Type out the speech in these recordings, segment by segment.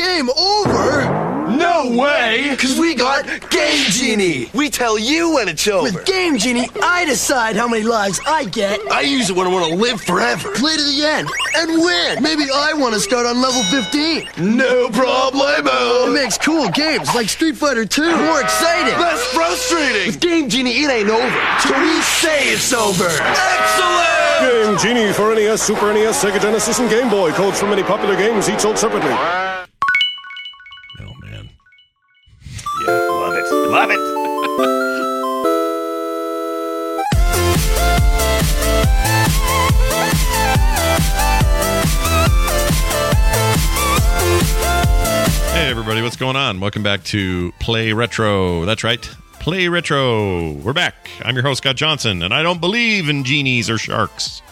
Game over? No way! Cause we got Game Genie! We tell you when it's over. With Game Genie, I decide how many lives I get. I use it when I want to live forever. Play to the end and win. Maybe I want to start on level 15. No problemo. It makes cool games like Street Fighter 2 more exciting. Less frustrating. With Game Genie, it ain't over. So we say it's over. Excellent! Game Genie for NES, Super NES, Sega Genesis, and Game Boy. Codes for many popular games, each sold separately. Love it. Hey everybody, what's going on? Welcome back to Play Retro. That's right. Play Retro. We're back. I'm your host Scott Johnson, and I don't believe in genies or sharks.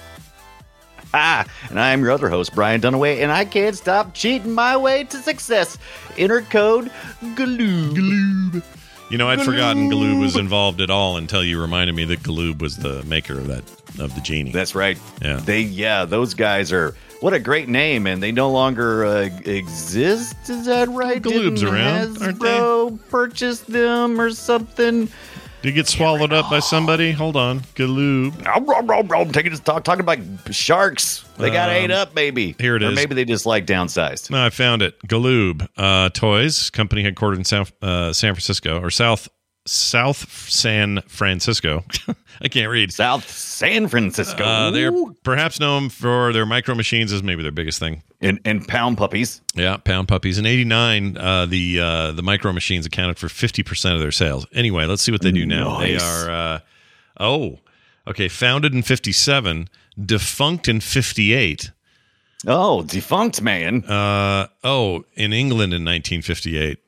Ah, and I'm your other host, Brian Dunaway, and I can't stop cheating my way to success. Enter code GALOOB. Galoob. You know, I'd forgotten Galoob was involved at all until you reminded me that Galoob was the maker of that of the genie. That's right. Yeah. They, yeah, those guys are. What a great name, and they no longer uh, exist. Is that right? Galoob's Didn't around, aren't Hasbro purchase them or something? Did you get swallowed up by somebody? Hold on. Galoob. I'm taking this talk, talking about sharks. They got Um, ate up, maybe. here it or is. maybe they just like downsized. No, I found it. Galoob uh, Toys, company headquartered in South uh, San Francisco or South South San Francisco. I can't read. South San Francisco. Uh, they're perhaps known for their micro machines as maybe their biggest thing. and, and pound puppies. Yeah, pound puppies. In '89, uh, the uh, the micro machines accounted for 50 percent of their sales. Anyway, let's see what they do now. They are uh, oh, okay. Founded in '57, defunct in '58. Oh, defunct man. Uh, oh, in England in 1958.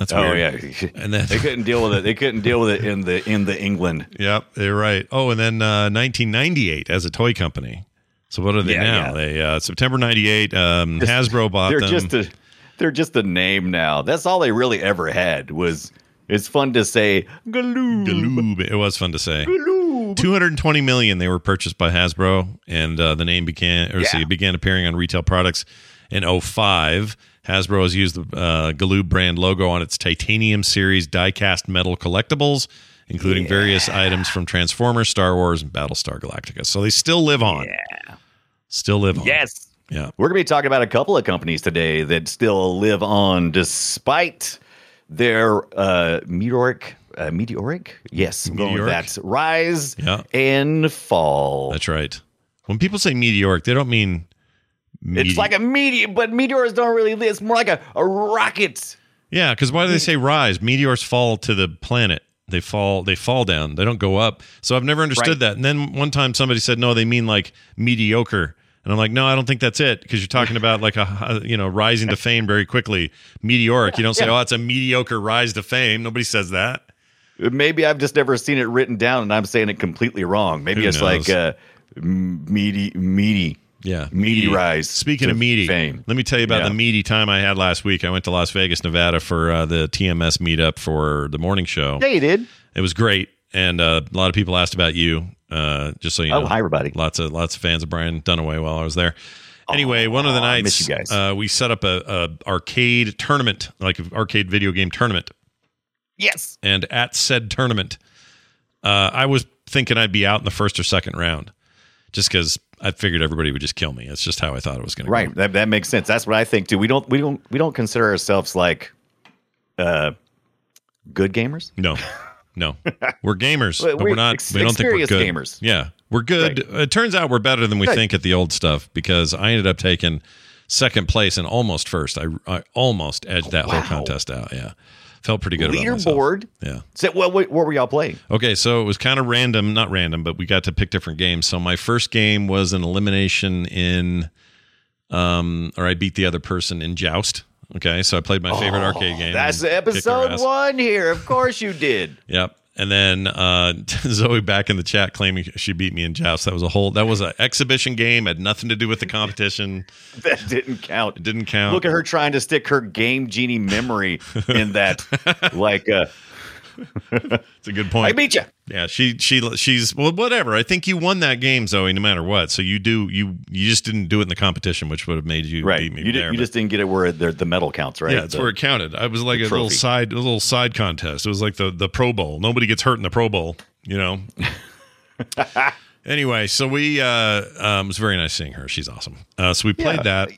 That's oh weird. yeah. And then they couldn't deal with it. They couldn't deal with it in the in the England. Yep, they're right. Oh, and then uh, 1998 as a toy company. So what are they Yeah, now? yeah. They uh, September 98. Um, Hasbro bought They're them. just a they're just a name now. That's all they really ever had was it's fun to say Galoob. Galoob. It was fun to say. Galoob. 220 million. They were purchased by Hasbro, and uh, the name began or see, Yeah. it began appearing on retail products in 05. Hasbro has used the uh, Galoob brand logo on its Titanium series die-cast metal collectibles, including various items from Transformers, Star Wars, and Battlestar Galactica. So they still live on. Yeah. Still live on. Yes. Yeah. We're going to be talking about a couple of companies today that still live on despite their uh, meteoric, uh, meteoric, yes, I'm going with Meteoric? that rise Yeah. and fall. That's right. When people say meteoric, they don't mean. It's like a meteor, but meteors don't really. It's more like a, a rocket. yeah, because why do they say rise? Meteors fall to the planet. They fall. They fall down. They don't go up. So I've never understood Right. that. And then one time somebody said, no, they mean like mediocre. And I'm like, no, I don't think that's it because you're talking about like a you know rising to fame very quickly. Meteoric. You don't say, yeah. oh, it's a mediocre rise to fame. Nobody says that. Maybe I've just never seen it written down, and I'm saying it completely wrong. Maybe Who it's knows? like uh, meaty, meaty. Yeah, Meaty rise Speaking of meaty, fame. let me tell you about Yeah. the meaty time I had last week. I went to Las Vegas, Nevada for uh, the TMS meetup for the morning show. Yeah, you did. It was great, and uh, a lot of people asked about you. Uh, just so you know, Oh, hi everybody. lots of lots of fans of Brian Dunaway while I was there. Anyway, one of the nights miss. Uh, we set up a, a arcade tournament, like an arcade video game tournament, Yes. and at said tournament, uh, I was thinking I'd be out in the first or second round, just because I figured everybody would just kill me. That's just how I thought it was going to go. Right. That, that makes sense. That's what I think too. We don't we don't we don't consider ourselves like uh good gamers. No, no, we're gamers, but we're we're not. ex- We don't think we're good. gamers. Yeah, we're good. It turns out we're better than we Good. think at the old stuff because I ended up taking second place and almost first. I, I almost edged that whole contest out. Yeah, felt pretty good. Leaderboard. Yeah. So what, what what were y'all playing? Okay, so it was kind of random, not random, but we got to pick different games. So my first game was an elimination in, um, or I beat the other person in Joust. Okay, so I played my favorite arcade game. Oh, That's and kicked their episode one here. Of course you did. Yep. And then uh, Zoe back in the chat claiming she beat me in Joust. That was a whole. That was an exhibition game. Had nothing to do with the competition. That didn't count. It didn't count. Look at her trying to stick her game genie memory in that, like uh, it's a good point. I beat you. Yeah, she she she's well, whatever. I think you won that game, Zoe, no matter what. So you do you you just didn't do it in the competition, which would have made you Right. beat me You, did, there. you just didn't get it where the, the medal counts, right? yeah, that's The- where it counted. I was like a little side a little side contest. It was like the the Pro Bowl. Nobody gets hurt in the Pro Bowl, you know. anyway, so we uh um it was very nice seeing her. She's awesome. Uh so we played Yeah. that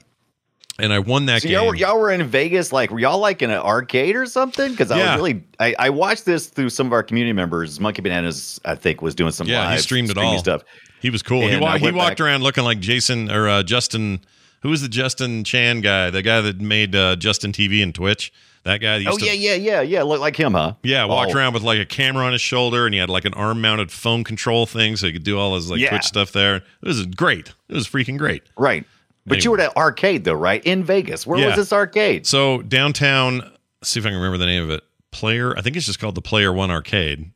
and I won that So game. y'all, were- y'all were in Vegas, like were y'all like in an arcade or something? Because I Yeah. was really, I, I watched this through some of our community members. Monkey Bananas, I think, was doing some Yeah, he streamed it all. stuff. He was cool. He, wa- he walked back- around looking like Jason or uh, Justin. Who was the Justin Chan guy? The guy that made uh, Justin TV and Twitch. That guy. That used Oh to, yeah, yeah, yeah, yeah. Look like him, huh? Yeah, walked Oh. around with like a camera on his shoulder, and he had like an arm-mounted phone control thing, so he could do all his like Yeah. Twitch stuff there. It was great. It was freaking great. Right. But you were at arcade though, right? In Vegas. Where Yeah. was this arcade? So downtown, see if I can remember the name of it. Player, I think it's just called the Player One Arcade,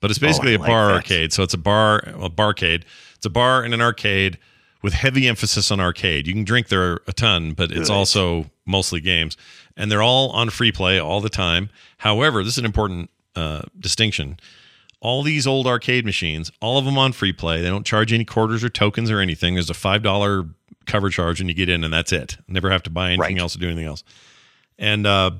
but it's basically a like bar that. arcade. So it's a bar, a barcade. It's a bar and an arcade with heavy emphasis on arcade. You can drink there a ton, but it's Good. also mostly games, and they're all on free play all the time. However, this is an important uh, distinction. All these old arcade machines, all of them on free play. They don't charge any quarters or tokens or anything. There's a five dollar cover charge and you get in, and that's it. Never have to buy anything Right. else or do anything else. And uh,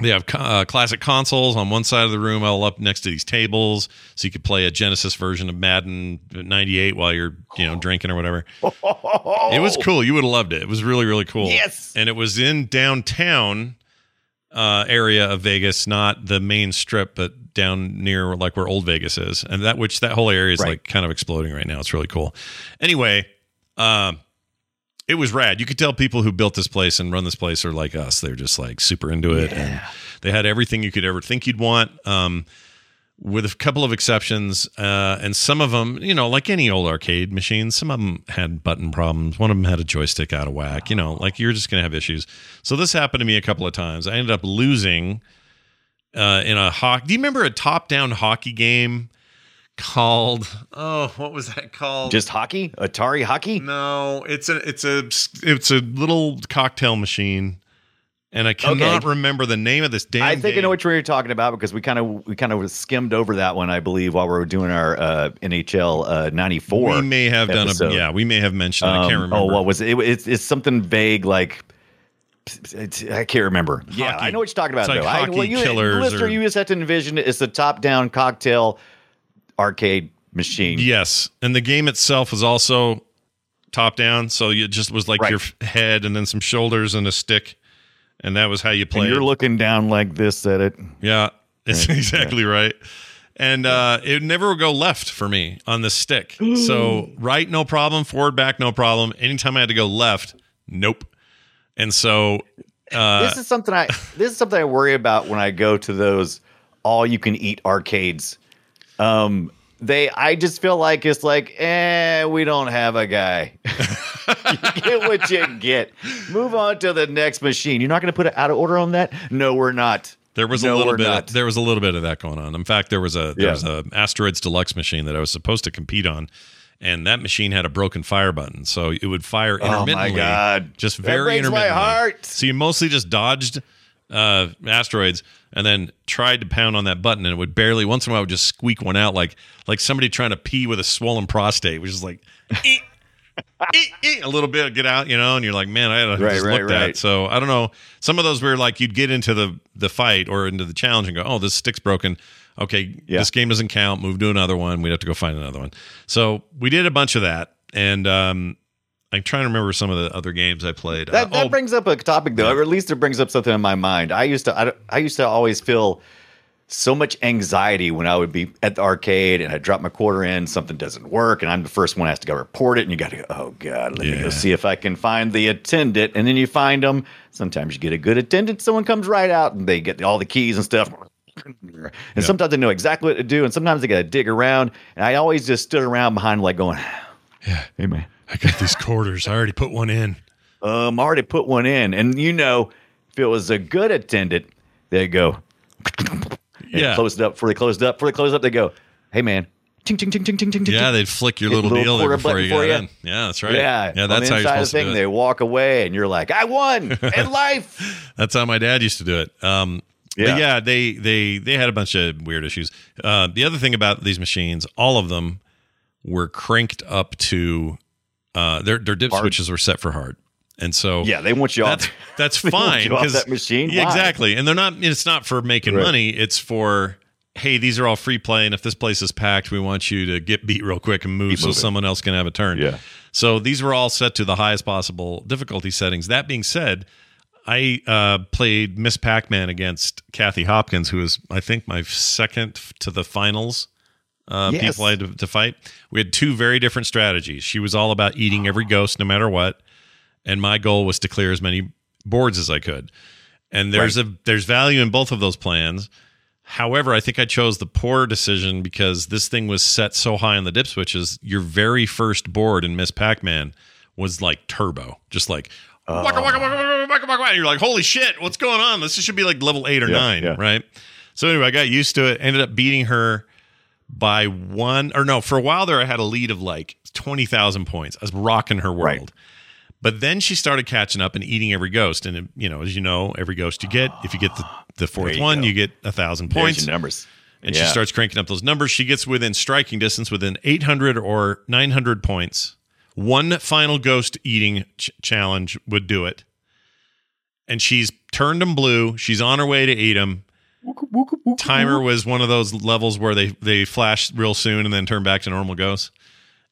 they have uh, classic consoles on one side of the room, all up next to these tables, so you could play a Genesis version of Madden '98 while you're, you know, drinking or whatever. It was cool. You would have loved it. It was really, really cool. Yes. And it was in downtown uh, area of Vegas, not the main strip, but down near like where Old Vegas is, and that which that whole area is Right. like kind of exploding right now. It's really cool. Anyway, um, it was rad. You could tell people who built this place and run this place are like us. They're just like super into it, and they had everything you could ever think you'd want. Um, with a couple of exceptions, uh, and some of them, you know, like any old arcade machine, some of them had button problems. One of them had a joystick out of whack. You know, like you're just going to have issues. So this happened to me a couple of times. I ended up losing uh, in a hockey. Do you remember a top-down hockey game called? Oh, what was that called? Just hockey? Atari hockey? No, it's a it's a it's a little cocktail machine, and I cannot Okay. remember the name of this damn. I think I know which one you're talking about because we kind of we kind of skimmed over that one, I believe, while we were doing our uh, NHL uh, '94. we may have done a yeah, we may have mentioned. it. I can't Um, remember. Oh, what was it? it it's, it's something vague like. It's, I can't remember. yeah, I know what you're talking about. it's like though. I, hockey you, killers listener, or- you just have to envision it. It's a top-down cocktail arcade machine. Yes, and the game itself was also top down, so it just was like Right. your head and then some shoulders and a stick, and that was how you and you're looking down like this at it. Yeah, it's exactly right. And uh, it never would go left for me on the stick. so right, no problem. Forward, back, no problem. Anytime I had to go left, nope. And so uh, this is something I this is something I worry about when I go to those all you can eat arcades. Um they I just feel like it's like, eh, we don't have a guy. you get what you get. Move on to the next machine. You're not gonna put it out of order on that? No, we're not. There was No, a little bit. Of, there was a little bit of that going on. In fact, there was a there Yeah. was a Asteroids Deluxe machine that I was supposed to compete on, and that machine had a broken fire button, so it would fire Oh, my. God. Just That very breaks my heart. So you mostly just dodged uh, asteroids and then tried to pound on that button, and it would barely. Once in a while, would just squeak one out, like like somebody trying to pee with a swollen prostate, which is like. "Eek, eek, eek," a little bit get out you know and you're like man i Right, just right, look that right. so I don't know. Some of those were like you'd get into the the fight or into the challenge and go, "Oh, this stick's broken. Okay, Yeah. this game doesn't count. Move to another one. We'd have to go find another one." So we did a bunch of that, and um, I'm trying to remember some of the other games I played. That, Uh, that oh, brings up a topic though, or at least it brings up something in my mind. I used to I, I used to always feel so much anxiety when I would be at the arcade and I drop my quarter in, something doesn't work, and I'm the first one that has to go report it, and you got to go, oh god, let me go see if I can find the attendant, and then you find them. Sometimes you get a good attendant, someone comes right out and they get all the keys and stuff. And sometimes they know exactly what to do, and sometimes they got to dig around. And I always just stood around behind, like going, Yeah. "Hey man, I got these quarters. I already put one in. um, I already put one in. And you know, if it was a good attendant, they'd go, Yeah. close it up before they closed up. Before they close up, they go, hey man, ting ting ting ting ting ting ting. Yeah, ting." they'd flick your Hit little deal before you got for in. Yeah, that's right. Yeah, yeah, that's how you're supposed the to do it. They walk away, and you're like, I won in life. That's how my dad used to do it. Um, But Yeah. yeah, they they they had a bunch of weird issues. Uh, the other thing about these machines, all of them were cranked up to uh, their their dip Hard. switches were set for hard, and so Yeah, they want you that's off. that's fine because that machine. Yeah, exactly. And they're not. It's not for making Right. money. It's for hey, these are all free play, and if this place is packed, we want you to get beat real quick and move Keep so moving. someone else can have a turn. Yeah. So these were all set to the highest possible difficulty settings. That being said, I uh, played Miss Pac-Man against Kathy Hopkins, who was I think my second to the finals uh, Yes. people I had to, to fight. We had two very different strategies. She was all about eating every ghost, no matter what, and my goal was to clear as many boards as I could. And there's a there's value in both of those plans. However, I think I chose the poor decision because this thing was set so high on the dip switches. Your very first board in Miss Pac-Man was like turbo, just like waka, waka, waka, waka, waka, waka, and you're like, holy shit, what's going on? This should be like level eight or Yeah, nine, yeah. right? So anyway, I got used to it. Ended up beating her by one or no. For a while there, I had a lead of like twenty thousand points. I was rocking her world. Right. But then she started catching up and eating every ghost. And, you know, as you know, every ghost you get, if you get the, the fourth you one, go. you get a thousand points. numbers. And Yeah. she starts cranking up those numbers. She gets within striking distance, within 800 or 900 points. One final ghost eating ch- challenge would do it. And she's turned them blue. She's on her way to eat them. Timer was one of those levels where they, they flash real soon and then turn back to normal ghosts.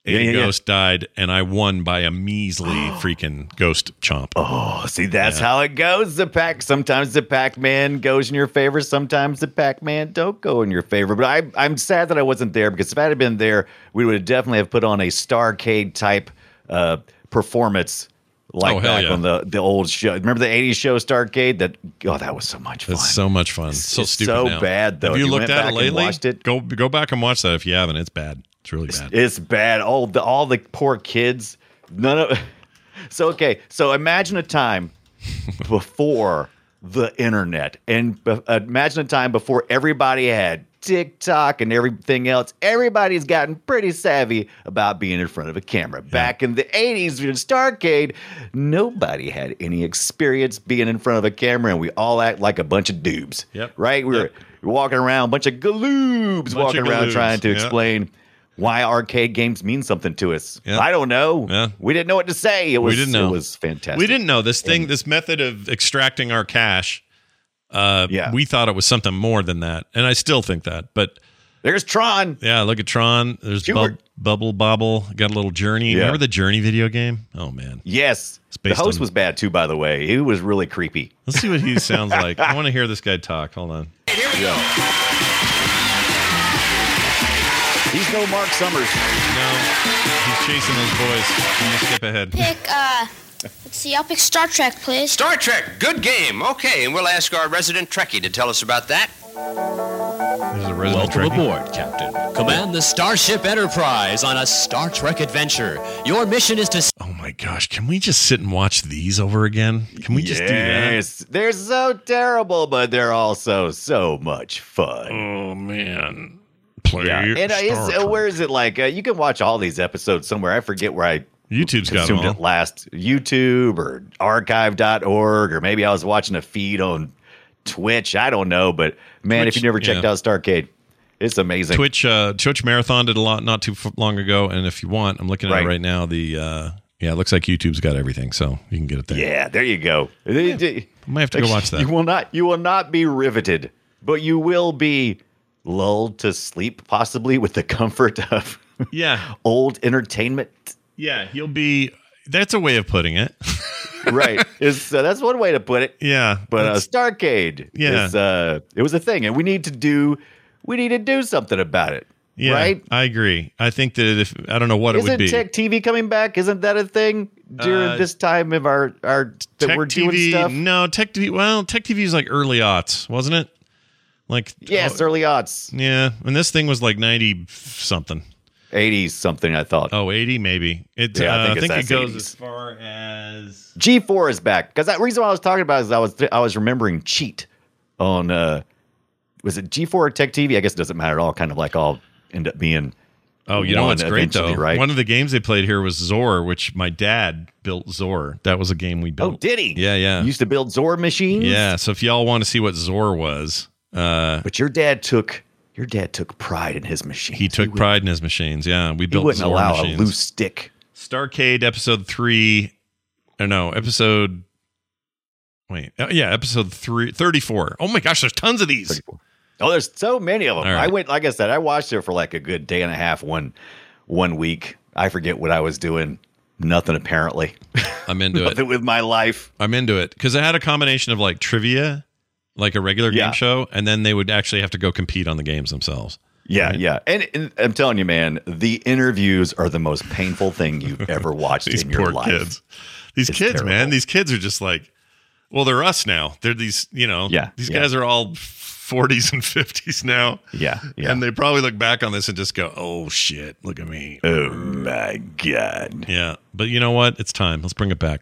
A Yeah, yeah, yeah. ghost died, and I won by a measly freaking ghost chomp. Oh, see, that's how it goes. The pack. Sometimes the Pac-Man goes in your favor. Sometimes the Pac-Man don't go in your favor. But I, I'm sad that I wasn't there because if I had been there, we would have definitely have put on a Starcade type uh, performance like Oh, back yeah. on the the old show. Remember the '80s show Starcade? That oh, that was so much fun. It's so much fun. so it's stupid. so now. bad, though. Have you You looked at it lately? it? Go go back and watch that if you haven't. It's bad. It's really bad. It's bad. All the all the poor kids. None of. So okay. So imagine a time before the internet, and be, uh, imagine a time before everybody had TikTok and everything else. Everybody's gotten pretty savvy about being in front of a camera. Back in the '80s, in Starcade, nobody had any experience being in front of a camera, and we all act like a bunch of doobs. Yep. Right? We were walking around, a bunch of galoobs Bunch walking of around galoobs, trying to yeah. explain why arcade games mean something to us. Yeah. I don't know. Yeah. We didn't know what to say. It was we didn't know. it was fantastic. We didn't know this thing, this method of extracting our cash. Uh, Yeah. we thought it was something more than that, and I still think that. But There's Tron. yeah, look at Tron. There's You Bub- Bubble Bobble. Got a little Journey. Yeah. Remember the Journey video game? Oh man, Yes. The host on- was bad too, by the way. He was really creepy. let's see what he sounds like. I want to hear this guy talk. Hold on. He's no Mark Summers. No, he's chasing those boys. I'm gonna skip ahead. Pick, uh, let's see, I'll pick Star Trek, please. Star Trek, good game. Okay, and we'll ask our resident Trekkie to tell us about that. There's a resident Welcome Trekkie. aboard, Captain. Command the Starship Enterprise on a Star Trek adventure. Your mission is to Oh my gosh, can we just sit and watch these over again? Can we just do that? yes. They're so terrible, but they're also so much fun. Oh man, play Yeah. And uh, is, uh, where is it like? Uh, you can watch all these episodes somewhere. I forget where I YouTube's got them all. it last. YouTube or archive.org, or maybe I was watching a feed on Twitch. I don't know. But man, if Twitch, you never checked yeah. out Starcade, it's amazing. Twitch uh, Twitch Marathon did a lot not too long ago, and if you want, I'm looking at Right. it right now. The uh, yeah, it looks like YouTube's got everything, so you can get it there. Yeah, there you go. I might have to go watch that. You will not. You will not be riveted, but you will be lulled to sleep, possibly with the comfort of yeah, old entertainment. Yeah. You'll be. That's a way of putting it. Right. Is uh, that's one way to put it. yeah, But uh, Starcade, Yeah. is, uh, it was a thing, and we need to do. We need to do something about it. yeah, right? I agree. I think that if I don't know what it would Isn't be. Tech TV coming back? Isn't that a thing during Uh, this time of our our that Tech we're doing TV, stuff? no, Tech TV. Well, Tech TV is like early aughts, wasn't it? Like Yes, oh, early aughts, yeah, and this thing was like ninety something. Eighties something. I thought. Oh, 80 maybe. It, Yeah, I uh, I think think, it goes 80s. as far as G four is back because that reason why I was talking about is I was I was remembering cheat on uh was it G four or Tech TV? I guess it doesn't matter at all. Kind of like all end up being Oh, you know what's great though? right? One of the games they played here was Zoar, which my dad built Zoar. That was a game we built. Oh, did he? Yeah, yeah. You used to build Zoar machines. Yeah. So if y'all want to see what Zoar was, uh, But your dad took your dad took pride in his machine. he took pride in his machines. Yeah, we built. He wouldn't allow machines. a loose stick. Starcade episode three. Or no, episode. Wait, uh, yeah, episode three, 34. Oh my gosh, there's tons of these. Oh, there's so many of them. Right. I went, like I said, I watched it for like a good day and a half one one week. I forget what I was doing. Nothing apparently. I'm into it. With my life. I'm into it because it had a combination of like trivia, like a regular Yeah. game show, and then they would actually have to go compete on the games themselves. Yeah, Right. yeah. And, and I'm telling you, man, the interviews are the most painful thing you've ever watched These in your poor life. kids. These It's kids, man. These kids are just like, well, they're us now. They're these, you know, Yeah, These yeah. guys are all 40s and 50s now. Yeah, yeah. And they probably look back on this and just go, oh shit, look at me. oh my god. Yeah. But you know what? It's time. Let's bring it back.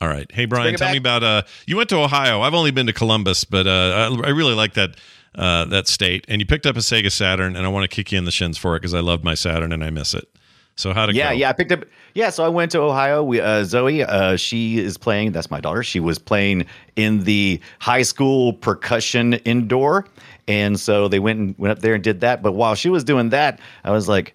All right. Hey, Brian, tell me about, uh, you went to Ohio. I've only been to Columbus, but uh, I, I really like that. Uh, that state, and you picked up a Sega Saturn, and I want to kick you in the shins for it because I love my Saturn and I miss it. So how to Yeah, go? yeah. I picked up. Yeah, so I went to Ohio. We uh, Zoe, uh, she is playing. That's my daughter. She was playing in the high school percussion indoor, and so they went and went up there and did that. But while she was doing that, I was like,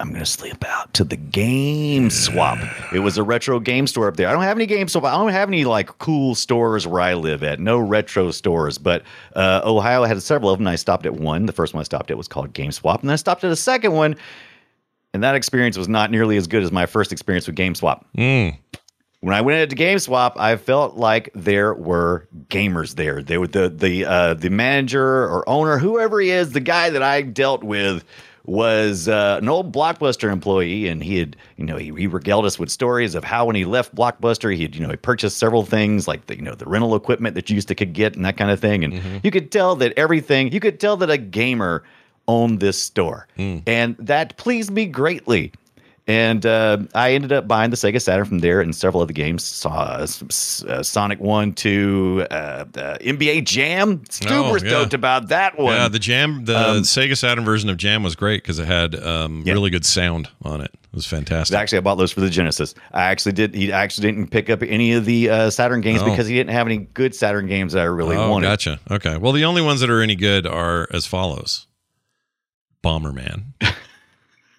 I'm gonna sleep out to the game swap. It was a retro game store up there. I don't have any game swap. I don't have any like cool stores where I live at. No retro stores, but uh, Ohio had several of them. I stopped at one. The first one I stopped at was called Game Swap, and then I stopped at a second one. And that experience was not nearly as good as my first experience with GameSwap. Mm. When I went into GameSwap, I felt like there were gamers there. They were the the uh, the manager or owner, whoever he is, the guy that I dealt with was uh, an old Blockbuster employee, and he had you know he, he regaled us with stories of how when he left Blockbuster, he had you know he purchased several things like the you know the rental equipment that you used to could get and that kind of thing, and you could tell that everything you could tell that a gamer owned this store, and that pleased me greatly. And uh, I ended up buying the Sega Saturn from there and several other games. Saw uh, uh, Sonic 1, 2, uh, uh, NBA Jam. Super Oh, yeah. stoked about that one. Yeah, the Jam, the Um, Sega Saturn version of Jam was great because it had um, Yeah. really good sound on it. It was fantastic. Actually, I bought those for the Genesis. I actually did. He actually didn't pick up any of the uh, Saturn games Oh. because he didn't have any good Saturn games that I really oh, wanted. gotcha. Okay. Well, the only ones that are any good are as follows: Bomberman,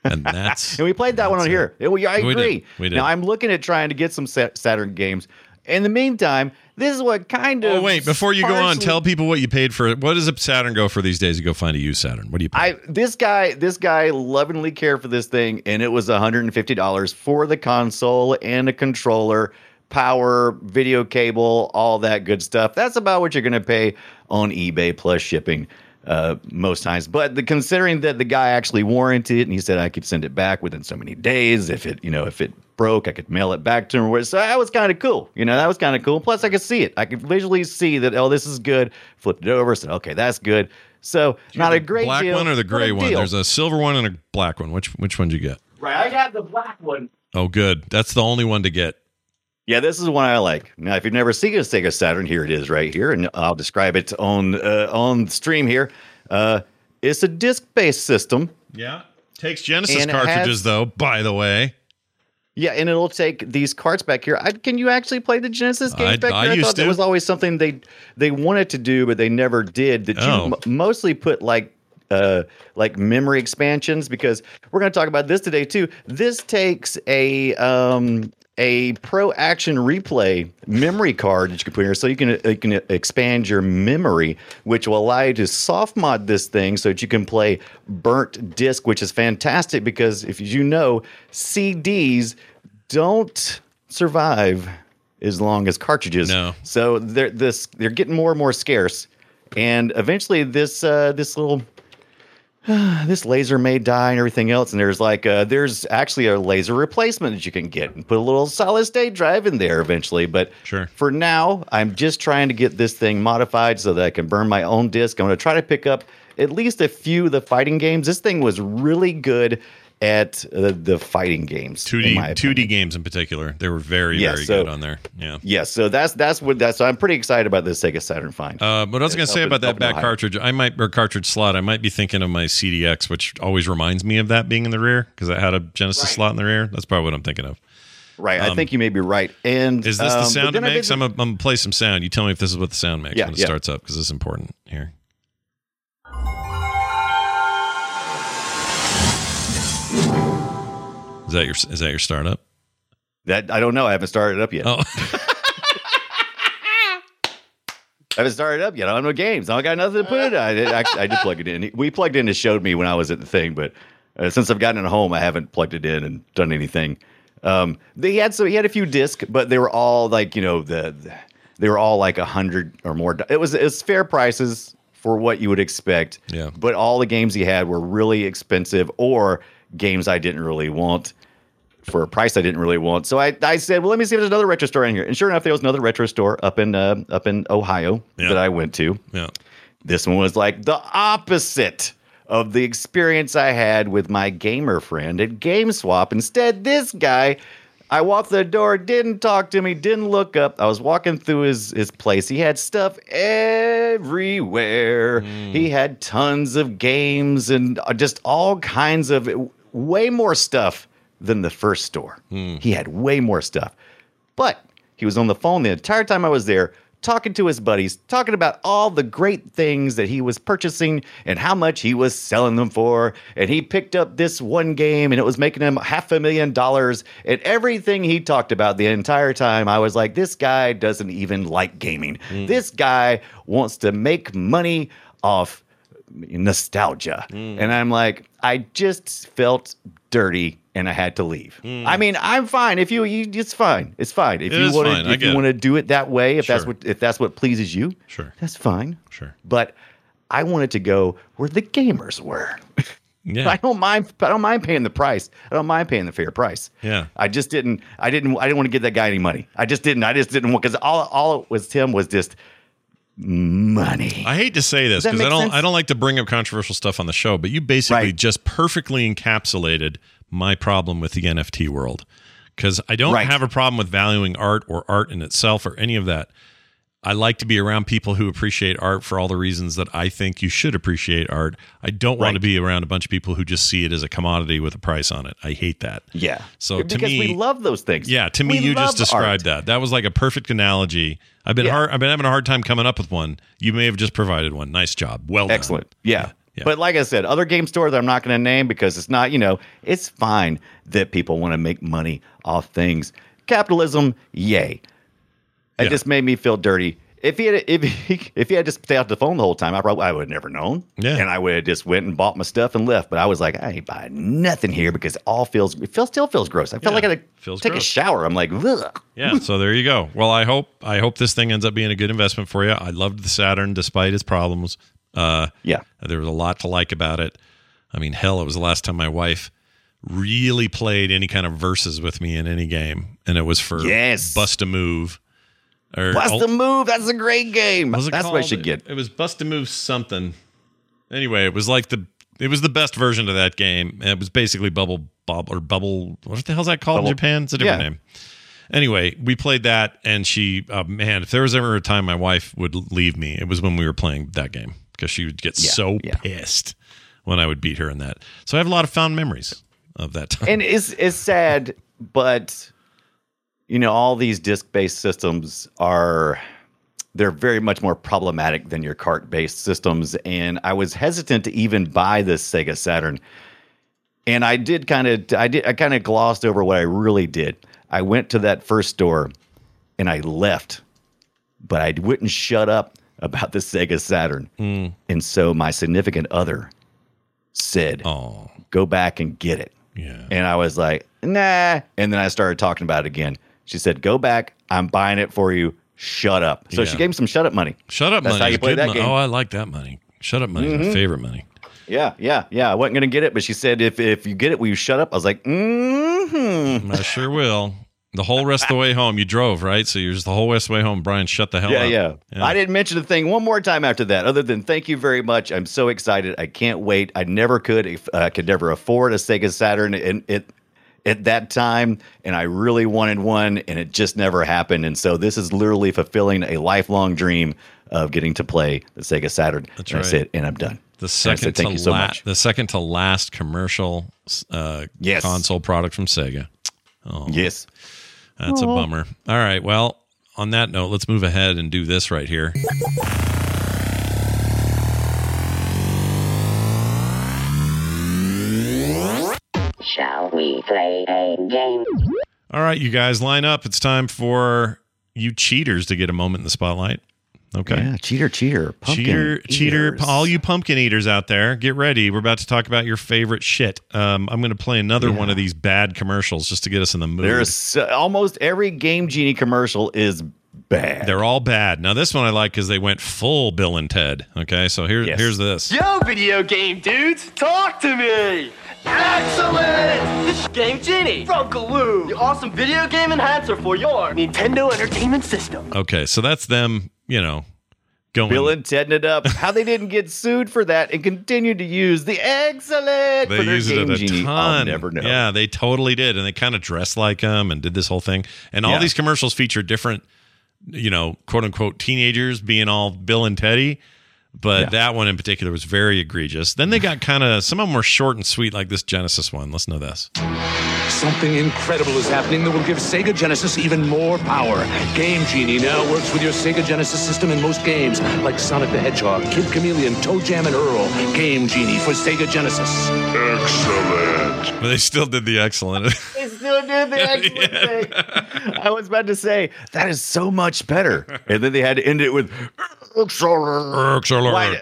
and that's And we played that one on That's here. It- we- I We did. agree. We did. Now I'm looking at trying to get some Saturn games. In the meantime, this is what kind oh, of. Oh wait! Before you go on, tell people what you paid for it. What does a Saturn go for these days? You go find a used Saturn. What do you pay? I this guy this guy lovingly cared for this thing, and it was $150 for the console and a controller, power, video cable, all that good stuff. That's about what you're going to pay on eBay plus shipping. Uh, most times, but the considering that the guy actually warranted it, and he said I could send it back within so many days. If it, you know, if it broke, I could mail it back to him. So that was kind of cool. You know, that was kind of cool. Plus, I could see it. I could visually see that. Oh, this is good. Flipped it over. Said, okay, that's good. So not a great black deal, one or the gray one? deal. There's a silver one and a black one. Which which one did you get? Right, I got the black one. Oh, good. That's the only one to get. Yeah, this is one I like. Now, if you've never seen a Sega Saturn, here it is right here, and I'll describe it on uh, on stream here. Uh, it's a disc-based system. Yeah. Takes Genesis cartridges has- though. By the way, Yeah, and it'll take these carts back here. I, can you actually play the Genesis games I- back I here? I thought that was always something they they wanted to do, but they never did. That Oh. you m- mostly put like uh like memory expansions because we're going to talk about this today too. This takes a um a pro action replay memory card that you can put in here so you can uh, you can expand your memory which will allow you to soft mod this thing so that you can play burnt disc which is fantastic because if you know CDs don't survive as long as cartridges. No. So they're this they're getting more and more scarce, and eventually this uh, this little this laser may die and everything else. And there's like uh, there's actually a laser replacement that you can get and put a little solid state drive in there eventually. But Sure. for now, I'm just trying to get this thing modified so that I can burn my own disc. I'm going to try to pick up at least a few of the fighting games. This thing was really good at uh, the fighting games. 2D 2D games in particular. They were very Yeah, very so- good on there. Yeah. Yeah, so that's that's what that's. So I'm pretty excited about this Sega Saturn find. Uh, what I was going to say about that back cartridge, I might or cartridge slot. I might be thinking of my CDX, which always reminds me of that being in the rear because it had a Genesis slot in the rear. That's probably what I'm thinking of. right, I think you may be right. And um, Is this the um, sound it makes? I'm gonna, I'm gonna play some sound. You tell me if this is what the sound makes Yeah, when it yeah. starts up because it's important here. Is that your is that your startup? that I don't know. I haven't started it up yet. Oh, I haven't started it up yet. I don't know games. I don't got nothing to put it. I did, actually, I did plug it in. We plugged in. and showed me when I was at the thing, but uh, since I've gotten it home, I haven't plugged it in and done anything. Um, they had so he had a few discs, but they were all like you know the, the they were all like a hundred or more. It was it's fair prices for what you would expect. Yeah. But all the games he had were really expensive or games I didn't really want for a price I didn't really want. So I, I said, well, let me see if there's another retro store in here. And sure enough, there was another retro store up in uh, up in Ohio Yeah. that I went to. yeah. This one was like the opposite of the experience I had with my gamer friend at GameSwap. Instead, this guy, I walked the door, didn't talk to me, didn't look up. I was walking through his, his place. He had stuff everywhere. He had tons of games and uh, just all kinds of way more stuff than the first store. Hmm. He had way more stuff. But he was on the phone the entire time I was there, talking to his buddies, talking about all the great things that he was purchasing and how much he was selling them for. And he picked up this one game and it was making him half a million dollars. And everything he talked about the entire time, I was like, this guy doesn't even like gaming. Hmm. This guy wants to make money off nostalgia. Hmm. And I'm like, I just felt dirty and I had to leave. I mean, I'm fine. If you, you it's fine. It's fine. If. It you want to if you want to do it that way, if that's what if that's what pleases you, Sure. That's fine. Sure. But I wanted to go where the gamers were. Yeah. I don't mind. I don't mind paying the price. I don't mind paying the fair price. Yeah. I just didn't. I didn't. I didn't want to give that guy any money. I just didn't. I just didn't want because all all it was Tim was just money. I hate to say this because I don't sense? I don't like to bring up controversial stuff on the show, but you basically Right. just perfectly encapsulated my problem with the NFT world. Because I don't Right. have a problem with valuing art or art in itself or any of that. I like to be around people who appreciate art for all the reasons that I think you should appreciate art. I don't want to be around a bunch of people who just see it as a commodity with a price on it. I hate that. yeah. So to because me- we love those things. Yeah, to me, We you just described art. that. That was like a perfect analogy. I've been Yeah. hard. I've been having a hard time coming up with one. You may have just provided one. Nice job. Well done. Excellent. Yeah. Yeah. But like I said, other game stores I'm not going to name because it's not, you know, it's fine that people want to make money off things. Capitalism, yay. It Yeah. just made me feel dirty. If he had if he if he had just stayed off the phone the whole time, I probably I would have never known. Yeah. And I would have just went and bought my stuff and left. But I was like, I ain't buying nothing here because it all feels it feels still feels gross. I felt Yeah, like I had to feels take gross. a shower. I'm like, Ugh. Yeah. So there you go. Well, I hope I hope this thing ends up being a good investment for you. I loved the Saturn despite its problems. Uh, Yeah. there was a lot to like about it. I mean, hell, it was the last time my wife really played any kind of verses with me in any game, and it was for Yes. Bust a Move. Or Bust a move. That's a great game. What was it That's what I should get. It was Bust a Move something. Anyway, it was like the it was the best version of that game. And It was basically Bubble Bob or Bubble. What the hell's that called Bubble- in Japan? It's a different Yeah. name. Anyway, we played that, and she, uh, man, if there was ever a time my wife would leave me, it was when we were playing that game because she would get Yeah, so yeah. pissed when I would beat her in that. So I have a lot of fond memories of that time. and it's it's sad, but you know, all these disc-based systems are they're very much more problematic than your cart-based systems. And I was hesitant to even buy this Sega Saturn. And I did kind of I did I kind of glossed over what I really did. I went to that first store and I left, but I wouldn't shut up about the Sega Saturn. Hmm. And so my significant other said, oh, go back and get it. yeah. And I was like, nah. And then I started talking about it again. She said, go back. I'm buying it for you. Shut up. So Yeah. she gave me some shut up money. Shut up That's money. how you play that mo- game. Mm-hmm. Oh, I like that money. Shut up money is my favorite money. Yeah, yeah, yeah. I wasn't going to get it, but she said, if, if you get it, will you shut up? I was like, mm hmm. I sure will. The whole rest of the way home, you drove, right? So you're just the whole rest of the way home. Brian, shut the hell Yeah, up. yeah, yeah. I didn't mention a thing one more time after that, other than thank you very much. I'm so excited. I can't wait. I never could. If, uh, could never afford a Sega Saturn and it at that time, and I really wanted one, and it just never happened. And so this is literally fulfilling a lifelong dream of getting to play the Sega Saturn. That's and right. I said, and I'm done. The And I said, second thank to you so la- much. the second to last commercial uh, Yes. console product from Sega. Oh, Yes. that's a bummer. All right, well, on that note, let's move ahead and do this right here. Play a game? All right, you guys, line up. It's time for you cheaters to get a moment in the spotlight. Okay. Yeah, cheater, cheater, pumpkin cheater, cheater, all you pumpkin eaters out there, get ready. We're about to talk about your favorite shit. Um, I'm going to play another one of these bad commercials just to get us in the mood. There's uh, almost every Game Genie commercial is bad. They're all bad. Now this one I like because they went full Bill and Ted. Okay, so here, Yes. here's this. Yo, video game dudes, talk to me! Excellent! This is Game Genie from Galoob, the awesome video game enhancer for your Nintendo Entertainment System. Okay, so that's them. You know, going. Bill and Ted it up. How they didn't get sued for that and continued to use the excellent they for their use it Game a Genie. ton. I'll never know. Yeah, they totally did, and they kind of dressed like them and did this whole thing. And all Yeah. these commercials feature different, you know, quote unquote teenagers being all Bill and Teddy. But Yeah. that one in particular was very egregious. Then they got kind of some of them were short and sweet, like this Genesis one. Listen to this. Something incredible is happening that will give Sega Genesis even more power. Game Genie now works with your Sega Genesis system in most games, like Sonic the Hedgehog, Kid Chameleon, ToeJam, and Earl. Game Genie for Sega Genesis. Excellent. But they still did the excellent. They still did the excellent thing. I was about to say that is so much better, and then they had to end it with excellent. Excellent. Why,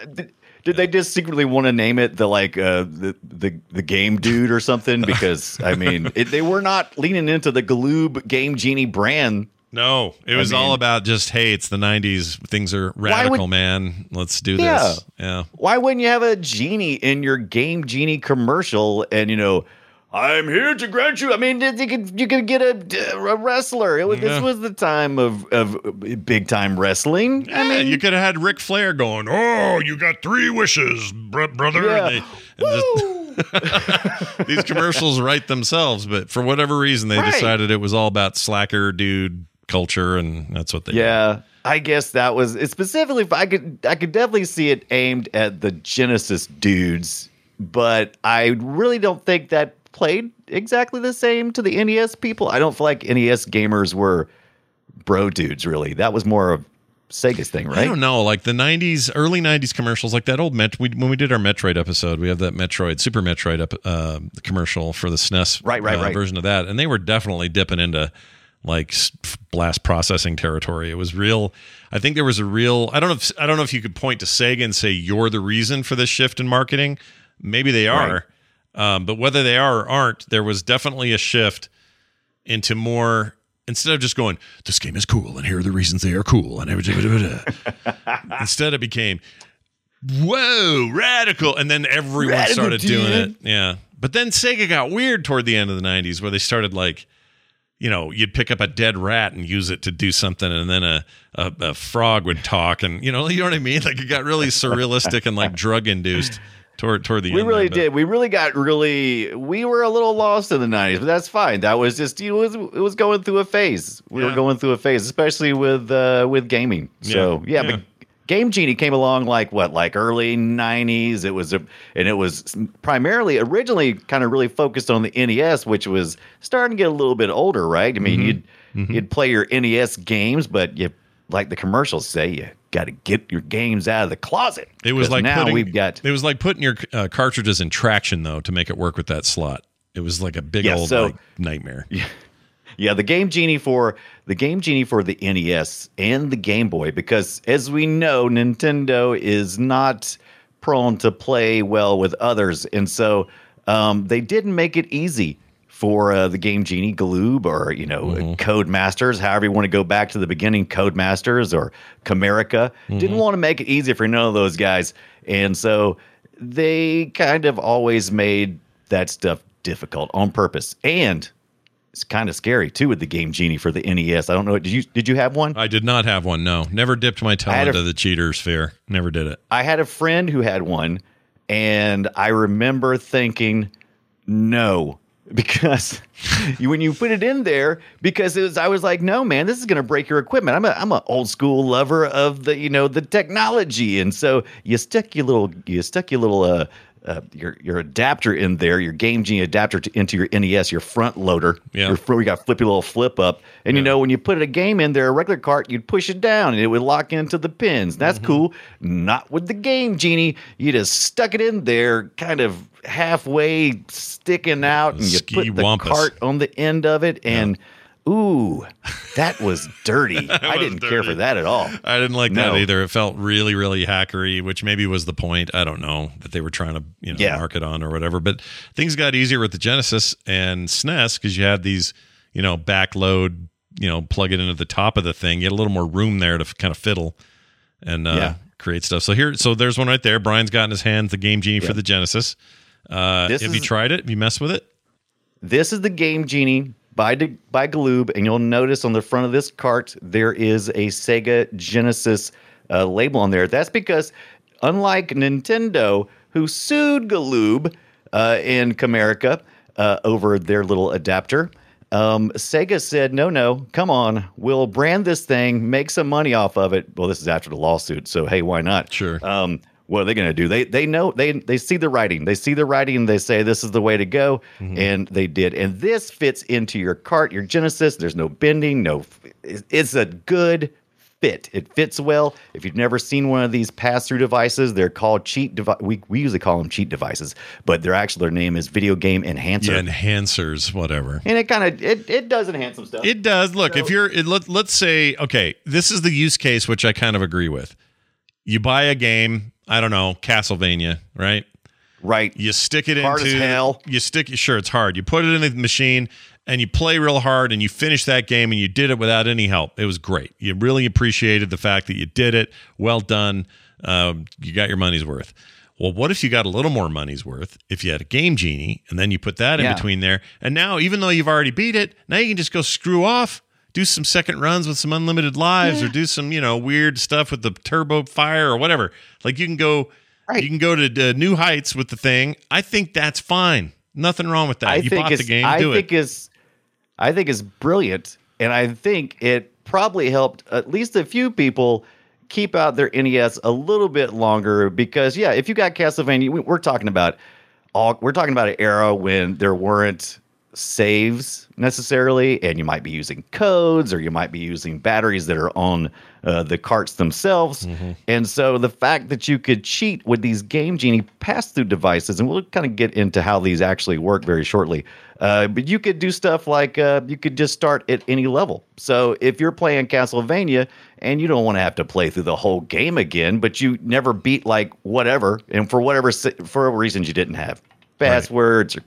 did, they just secretly want to name it the like uh, the the the game dude or something? Because I mean, it, they were not leaning into the Galoob Game Genie brand. No, it was all mean- about just hey, it's the '90s. Things are radical, would- man. Let's do Yeah. this. Yeah. Why wouldn't you have a genie in your Game Genie commercial? And you know, I'm here to grant you. I mean, you could you could get a, a wrestler. It was, Yeah. This was the time of of big time wrestling. I mean, you could have had Ric Flair going, "Oh, you got three wishes, br- brother." Yeah. And they- and just- these commercials write themselves, but for whatever reason, they Right. decided it was all about slacker dude culture, and that's what they. Yeah, I guess that was specifically. I could I could definitely see it aimed at the Genesis dudes, but I really don't think that played exactly the same to the NES people. I don't feel like NES gamers were bro dudes. Really, that was more of Sega's thing, right? I don't know, like the '90s, early '90s commercials, like that old Met. We, when we did our Metroid episode, we have that Metroid, Super Metroid up, uh, commercial for the SNES Right, right, uh, right. version of that, and they were definitely dipping into like blast processing territory. It was real. I think there was a real. I don't know. If, I don't know if you could point to Sega and say you're the reason for this shift in marketing. Maybe they are, um, but whether they are or aren't, there was definitely a shift into more. Instead of just going, this game is cool, and here are the reasons they are cool, and instead it became, whoa, radical, and then everyone Radical, started doing it. Yeah, but then Sega got weird toward the end of the '90s, where they started like, you know, you'd pick up a dead rat and use it to do something, and then a a, a frog would talk, and you know, you know what I mean? Like it got really surrealistic and like drug induced toward toward the end. We end. really there, but- did. We really got really. We were a little lost in the '90s, but that's fine. That was just you know, it was it was going through a phase. We Yeah. were going through a phase, especially with uh, with gaming. So Yeah, yeah, yeah. but Game Genie came along like what, like early '90s. It was a, and it was primarily originally kind of really focused on the NES, which was starting to get a little bit older, right? I mean, Mm-hmm. you'd you'd play your NES games, but you like the commercials say, you got to get your games out of the closet. It was like now putting, we've got It was like putting your uh, cartridges in traction though to make it work with that slot. It was like a big Yeah, old so- like, nightmare. Yeah, the Game Genie for the Game Genie for the NES and the Game Boy, because as we know, Nintendo is not prone to play well with others, and so um, they didn't make it easy for uh, the Game Genie Galoob or you know Codemasters, however you want to go back to the beginning, Codemasters or Camerica. Didn't want to make it easy for none of those guys, and so they kind of always made that stuff difficult on purpose and it's kind of scary too with the Game Genie for the NES. I don't know. Did you did you have one? I did not have one. No, never dipped my toe I had a- into the cheater sphere. Never did it. I had a friend who had one, and I remember thinking, no, because you, when you put it in there, because it was, I was like, no, man, this is going to break your equipment. I'm a, I'm an old school lover of the, you know, the technology, and so you stick your little, you stick your little, uh, uh, your your adapter in there, your Game Genie adapter to, into your NES, your front loader. Yeah. Your, you got flippy little flip up, and you know when you put a game in there, a regular cart, you'd push it down and it would lock into the pins. That's Mm-hmm. cool. Not with the Game Genie. You just stuck it in there, kind of halfway sticking out, and you Ski put the wampus. cart on the end of it, and ooh, that was dirty. I was didn't care for that at all. I didn't like No. that either. It felt really, really hackery, which maybe was the point. I don't know that they were trying to, you know, Yeah. market on or whatever. But things got easier with the Genesis and SNES because you had these, you know, backload, you know, plug it into the top of the thing. You had a little more room there to f- kind of fiddle and uh, Yeah. create stuff. So here, so there's one right there. Brian's got in his hands the Game Genie for the Genesis. Uh, This have you tried it? Have you messed with it? This is the Game Genie by De- by Galoob, and you'll notice on the front of this cart there is a Sega Genesis uh, label on there. That's because, unlike Nintendo, who sued Galoob uh, in Camerica uh, over their little adapter. Um, Sega said, "No, no, come on, we'll brand this thing, make some money off of it." Well, this is after the lawsuit, so hey, why not? Sure. Um, what are they going to do? They they know they they see the writing. They see the writing. and They say this is the way to go, mm-hmm. and they did. And this fits into your cart, your Genesis. There's no bending. No, it's- a good fit. It fits well. If you've never seen one of these pass-through devices, they're called cheat device. We we usually call them cheat devices, but their actual their name is video game enhancer. Yeah, enhancers, whatever. and it kind of it, it does enhance some stuff. It does. Look, if you're it, let, let's say okay, this is the use case which I kind of agree with. You buy a game, I don't know, Castlevania, right? right. You stick it Hard into as hell. You stick it. sure it's hard. You put it in the machine and you play real hard and you finish that game and you did it without any help. It was great. You really appreciated the fact that you did it. Well done. Um, you got your money's worth. Well, what if you got a little more money's worth if you had a game genie and then you put that in Yeah. between there? And now, even though you've already beat it, now you can just go screw off, do some second runs with some unlimited lives, or do some you know weird stuff with the turbo fire or whatever. Like you can go, Right. you can go to uh, new heights with the thing. I think that's fine. Nothing wrong with that. I you think bought the game, I do think it. is I think is brilliant, and I think it probably helped at least a few people keep out their NES a little bit longer because yeah, if you got Castlevania, we're talking about all we're talking about an era when there weren't saves necessarily, and you might be using codes or you might be using batteries that are on uh, the carts themselves. And so the fact that you could cheat with these Game Genie pass through devices, and we'll kind of get into how these actually work very shortly. Uh, but you could do stuff like uh, you could just start at any level. So if you're playing Castlevania and you don't want to have to play through the whole game again, but you never beat like whatever, and for whatever for reasons you didn't have passwords or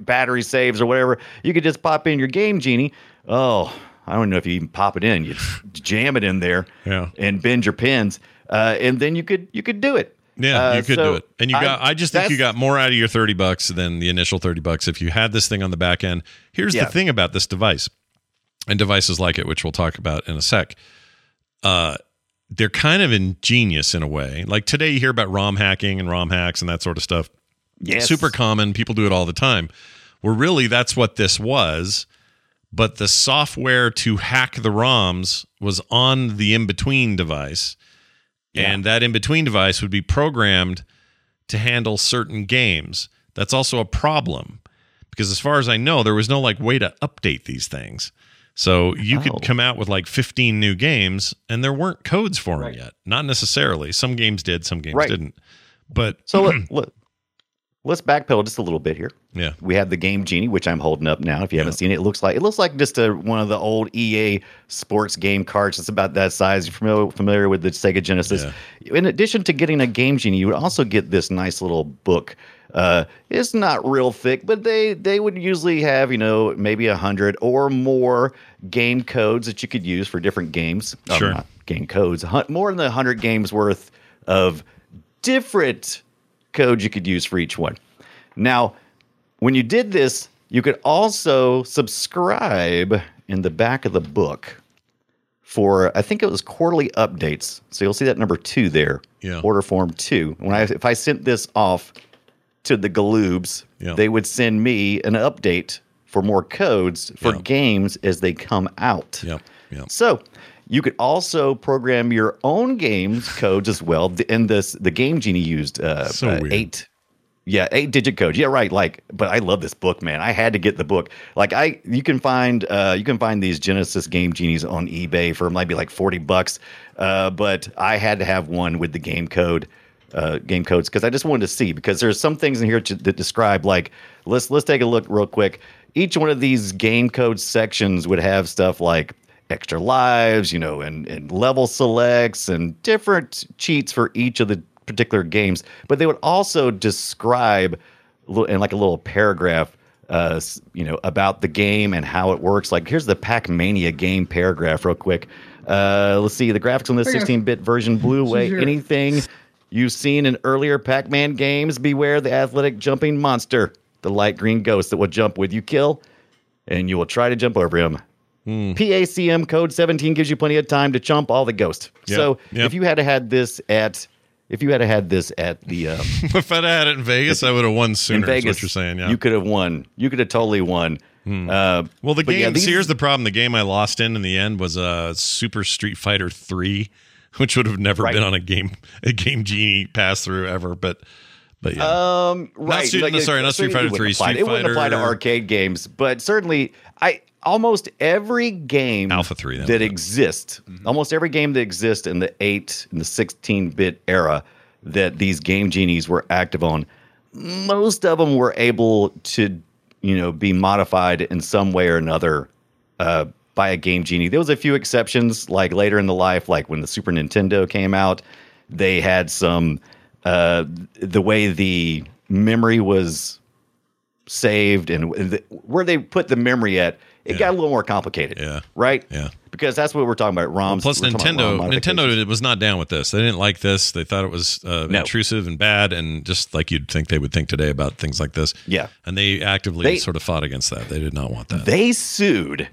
battery saves or whatever, you could just pop in your game genie. Oh, I don't know if you even pop it in. You jam it in there Yeah. and bend your pins, uh, and then you could you could do it. Yeah, Uh, you could so do it. And you got I, just think you got more out of your 30 bucks than the initial 30 bucks if you had this thing on the back end. Here's Yeah. the thing about this device and devices like it, which we'll talk about in a sec. Uh they're kind of ingenious in a way. Like today you hear about ROM hacking and ROM hacks and that sort of stuff. Yes. Super common. People do it all the time. Well, really, that's what this was. But the software to hack the ROMs was on the in between device. And that in between device would be programmed to handle certain games. That's also a problem because, as far as I know, there was no like way to update these things. So you Oh. could come out with like 15 new games and there weren't codes for them yet. Not necessarily. Some games did, some games Right. didn't. But So let, let's backpedal just a little bit here. yeah. We have the game genie, which I'm holding up now. If you haven't seen it, it looks like it looks like just a, one of the old EA sports game carts. It's about that size. You're familiar familiar with the Sega Genesis. In addition to getting a game genie, you would also get this nice little book. Uh, it's not real thick, but they they would usually have you know maybe a hundred or more game codes that you could use for different games. Um, Sure. not game codes, more than a hundred games worth of different codes you could use for each one. Now, when you did this, You could also subscribe in the back of the book for I think it was quarterly updates. So you'll see that number two there. Yeah. Order form two. When I if I sent this off to the Galoobs, Yeah. they would send me an update for more codes for Yeah. games as they come out. Yep. Yep. So you could also program your own games codes as well. And this the Game Genie used uh, So uh, eight. Yeah, eight digit codes. Yeah, right. Like, but I love this book, man. I had to get the book. Like, I you can find uh, you can find these Genesis Game Genies on eBay for maybe like forty bucks. Uh, but I had to have one with the game code, uh, game codes because I just wanted to see because there's some things in here to, that describe like let's let's take a look real quick. Each one of these game code sections would have stuff like extra lives, you know, and, and level selects and different cheats for each of the particular games. But they would also describe in like a little paragraph, uh, you know, about the game and how it works. Like here's the Pac Mania game paragraph, real quick. Uh, let's see the graphics on this 16-bit version blew away anything you've seen in earlier Pac-Man games. Beware the athletic jumping monster, the light green ghost that will jump with you, kill, and you will try to jump over him. PACM code 17 gives you plenty of time to chomp all the ghost. Yeah, So yeah. if you had had this at if you had had this at the um, if I'd had it in Vegas, I would have won sooner. in Vegas, what you're saying? Yeah. you could have won. You could have totally won. Uh, well, the game. yeah, these- here's the problem. The game I lost in in the end was uh, Super Street Fighter Three, which would have never Right. been on a game a game genie pass through ever. But but yeah, Um, right. Street- Like, sorry, not Street it Fighter 3, Street It wouldn't apply to arcade games, but certainly, I almost every game Alpha 3, that that was it. exists, almost every game that exists in the eight and the sixteen bit era that these game genies were active on, most of them were able to, you know, be modified in some way or another uh, by a game genie. There was a few exceptions, like later in the life, like when the Super Nintendo came out, they had some uh, the way the memory was saved and the, where they put the memory at. It got a little more complicated. Yeah. Right. Yeah. Because that's what we're talking about. ROMs. Plus, talking about Nintendo. Nintendo was not down with this. They didn't like this. They thought it was uh, No. intrusive and bad, and just like you'd think they would think today about things like this. Yeah. and they actively They- sort of fought against that. They did not want that. They sued.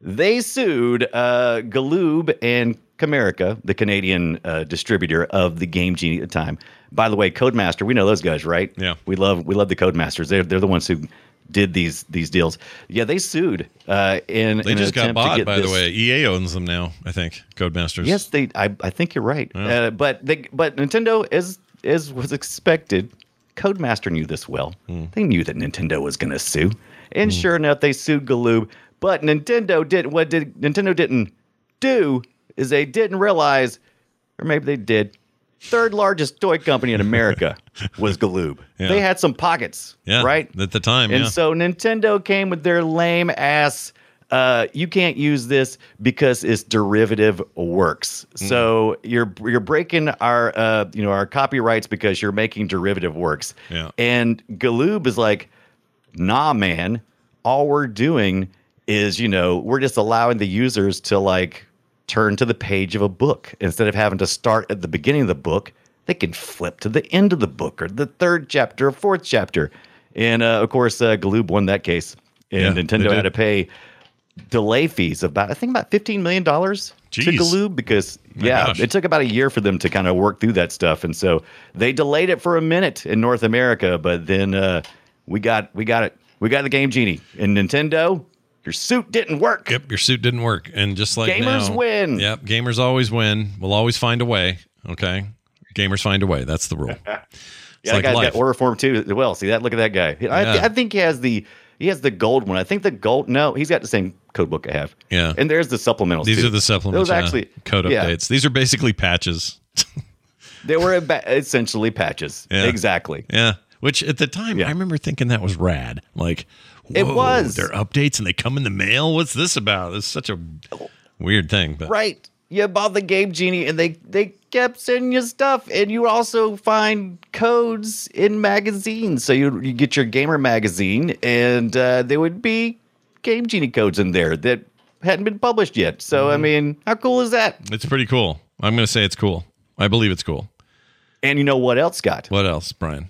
They sued uh, Galoob and Camerica, the Canadian uh, distributor of the Game Genie at the time. By the way, Codemaster, we know those guys, right? Yeah. we love we love the Codemasters. They're they're the ones who did these these deals. Yeah, they sued. Uh, in they in just got bought, by the way. EA owns them now. I think Codemasters. Yes, they. I, I think you're right. Uh, but they, but Nintendo, as as was expected, Codemaster knew this well. Hmm. They knew that Nintendo was going to sue, and sure enough, they sued Galoob. But Nintendo didn't. what did Nintendo didn't do is they didn't realize, or maybe they did. Third largest toy company in America was Galoob. Yeah. They had some pockets, yeah, right? at the time. And yeah. so Nintendo came with their lame ass. Uh, you can't use this because it's derivative works. Hmm. So you're you're breaking our uh, you know our copyrights because you're making derivative works. Yeah. And Galoob is like, nah, man. All we're doing is you know we're just allowing the users to like turn to the page of a book instead of having to start at the beginning of the book. They can flip to the end of the book or the third chapter or fourth chapter. And uh, of course, uh, Galoob won that case, and Yeah, Nintendo had to pay delay fees of about I think about fifteen million dollars to. Galoob because yeah, gosh. it took about a year for them to kind of work through that stuff, and so they delayed it for a minute in North America, but then uh, we got we got it we got the Game Genie and Nintendo. Your suit didn't work. Yep, your suit didn't work, and just like Gamers now- win. Yep, gamers always win. We'll always find a way. Okay, gamers find a way. That's the rule. It's Yeah, like that guy's life. got order form too. Well, see that? Look at that guy. I, Yeah. I think he has the he has the gold one. I think the gold. No, he's got the same code book I have. Yeah. and there's the supplementals. These too. are the supplements. Those yeah. actually code yeah, updates. These are basically patches. They were essentially patches. Yeah. Exactly. Yeah. Which at the time I remember thinking that was rad. Like It whoa, was. They're updates and they come in the mail. What's this about? It's such a weird thing. But Right. You bought the Game Genie, and they they kept sending you stuff, and you also find codes in magazines. So you you get your gamer magazine, and uh, there would be Game Genie codes in there that hadn't been published yet. So Mm-hmm. I mean, how cool is that? it's pretty cool. I'm gonna say it's cool. I believe it's cool. And you know what else got? What else, Brian?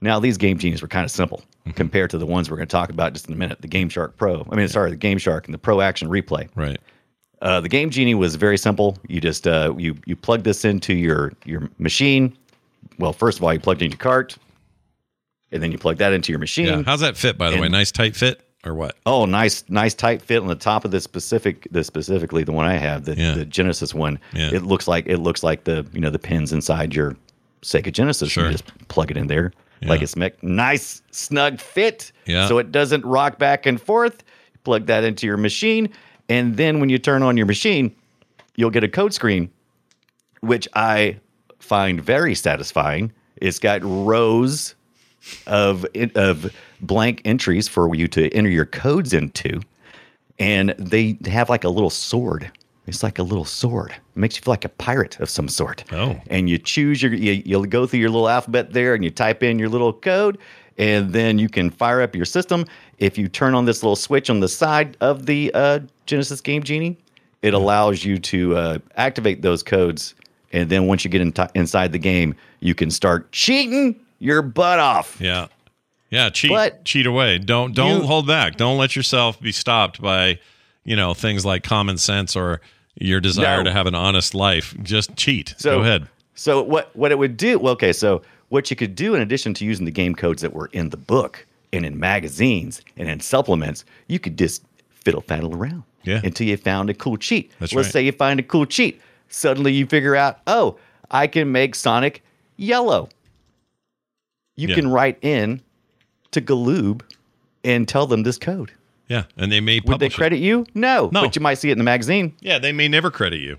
Now these Game Genies were kind of simple. Compared to the ones we're going to talk about just in a minute. The Game Shark Pro. I mean, sorry, the Game Shark and the Pro Action Replay. Right. Uh, the Game Genie was very simple. You just uh, you you plug this into your your machine. Well, first of all, you plugged in your cart, and then you plug that into your machine. Yeah. How's that fit, by the way? Nice tight fit or what? Oh, nice, nice tight fit on the top of this specific, the specifically the one I have, the, Yeah. the Genesis one. Yeah. It looks like it looks like the you know the pins inside your Sega Genesis. Sure. You just plug it in there, Yeah. like it's mech- nice snug fit. Yeah. So it doesn't rock back and forth. You plug that into your machine, and then when you turn on your machine, you'll get a code screen, which I find very satisfying. It's got rows of of blank entries for you to enter your codes into, and they have like a little sword. It's like a little sword. It makes you feel like a pirate of some sort. Oh. And you choose your you, you'll go through your little alphabet there, and you type in your little code, and then you can fire up your system. If you turn on this little switch on the side of the uh, Genesis Game Genie, it allows you to uh, activate those codes. And then once you get in inside the game, you can start cheating your butt off. Yeah. Yeah, cheat But cheat away. Don't don't you- hold back. Don't let yourself be stopped by, you know, things like common sense or your desire No. to have an honest life. Just cheat. So Go ahead. So what what it would do? Well, okay. So what you could do in addition to using the game codes that were in the book and in magazines and in supplements, you could just fiddle faddle around. Yeah. Until you found a cool cheat. That's Let's right. say you find a cool cheat. Suddenly you figure out, oh, I can make Sonic yellow. You Yeah. can write in to Galoob and tell them this code. Yeah, and they may Would they publish it. credit you? No, No. But you might see it in the magazine. Yeah, they may never credit you.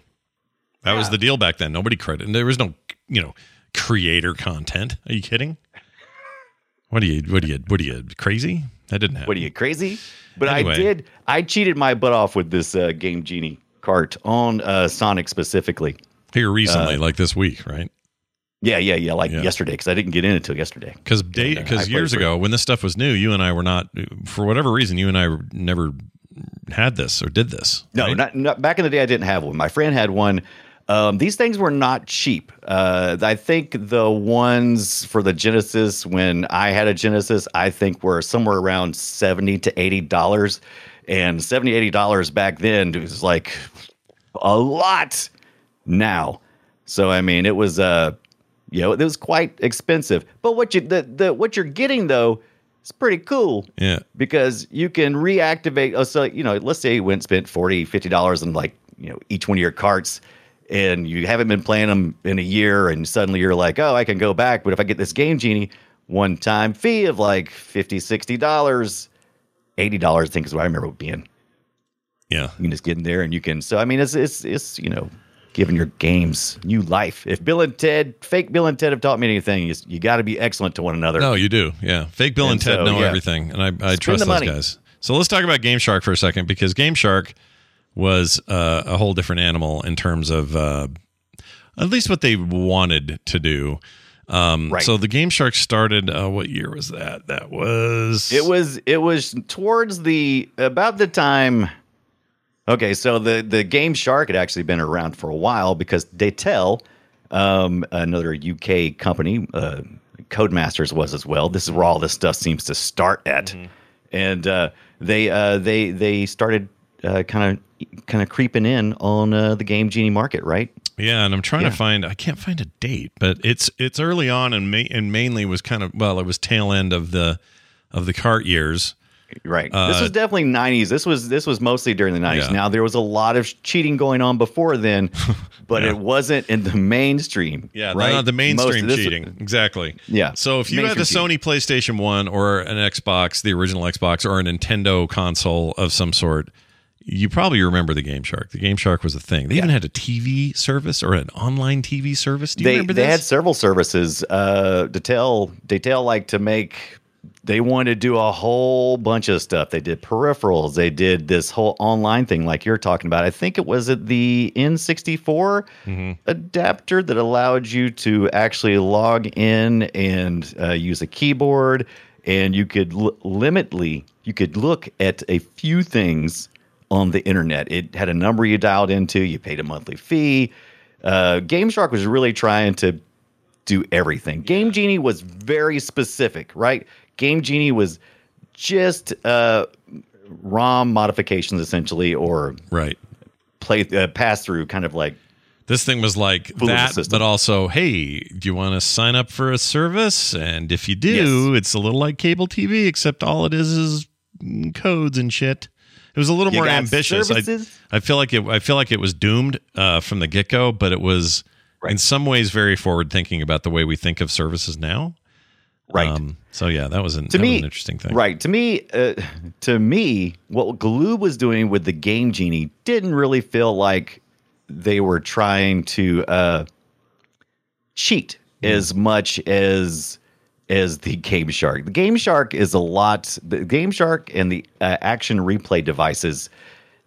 That was the deal back then. Nobody credited. There was no, you know, creator content. Are you kidding? What are you? What are you? What are you crazy? That didn't happen. What are you crazy? But Anyway. I did. I cheated my butt off with this uh, Game Genie cart on uh, Sonic specifically. Here recently, Uh, like this week, right? Yeah, yeah, yeah. Like Yeah. yesterday because I didn't get in until yesterday. Because And, uh, because years ago, when this stuff was new, you and I were not, for whatever reason, you and I never had this or did this. No, right? not, not back in the day. I didn't have one. My friend had one. Um, these things were not cheap. Uh, I think the ones for the Genesis when I had a Genesis, I think were somewhere around seventy to eighty dollars, and 70 80 dollars back then was like a lot now. So I mean, it was uh, you know, it was quite expensive. But what you the, the what you're getting though is pretty cool Yeah. because you can reactivate. Oh, so you know, let's say you went and spent 40 50 dollars on like you know each one of your carts, and you haven't been playing them in a year, and suddenly you're like, oh, I can go back. But if I get this game genie, one time fee of like 50 60 dollars, eighty dollars, I think is what I remember being. Yeah. You can just get in there and you can. So I mean, it's it's it's you know. Giving your games new life. If Bill and Ted, fake Bill and Ted, have taught me anything, is you got to be excellent to one another. No, you do. Yeah. Fake Bill and, And Ted so, know yeah. everything. And I, I trust those money. guys. So let's talk about Game Shark for a second because Game Shark was uh, a whole different animal in terms of uh, at least what they wanted to do. Um, Right. So the Game Shark started. Uh, what year was that? That was. It was it was towards the about the time. Okay, so the the game Shark had actually been around for a while because Datel, um, another UK company, uh, Codemasters was as well. This is where all this stuff seems to start at, and uh, they uh, they they started kind of kind of creeping in on uh, the game genie market, right? Yeah, and I'm trying Yeah. to find. I can't find a date, but it's it's early on, and ma- and mainly was kind of well, it was tail end of the of the cart years. Right. Uh, this was definitely '90s. This was this was mostly during the '90s. Yeah. Now there was a lot of cheating going on before then, but Yeah. it wasn't in the mainstream. Yeah, right. not the mainstream Most of this- cheating. Exactly. Yeah. So if you had a Mainstream Sony PlayStation 1 or an Xbox, the original Xbox, or a Nintendo console of some sort, you probably remember the Game Shark. The Game Shark was a thing. They even had a TV service or an online TV service. Do you they remember they had several services. Uh, Datel Datel like to make. They wanted to do a whole bunch of stuff. They did peripherals. They did this whole online thing, like you're talking about. I think it was at the N64 Mm-hmm. adapter that allowed you to actually log in and uh, use a keyboard, and you could l- limitly you could look at a few things on the internet. It had a number you dialed into. You paid a monthly fee. Uh, Game Shark was really trying to do everything. Game Genie was very specific, right? Game Genie was just uh, ROM modifications essentially, or right play uh, pass through, kind of like This thing was like Fool of the that, system. but also, hey, do you want to sign up for a service? And if you do, it's a little like cable TV, except all it is is codes and shit. It was a little You more ambitious. I, services? I feel like it. I feel like it was doomed uh, from the get go, but it was in some ways very forward thinking about the way we think of services now. Right. Um, so yeah, that was an, to me an interesting thing. Right. To me, uh, to me, what Galoob was doing with the Game Genie didn't really feel like they were trying to uh, cheat Hmm. as much as as the Game Shark. The Game Shark is a lot. The Game Shark and the uh, action replay devices,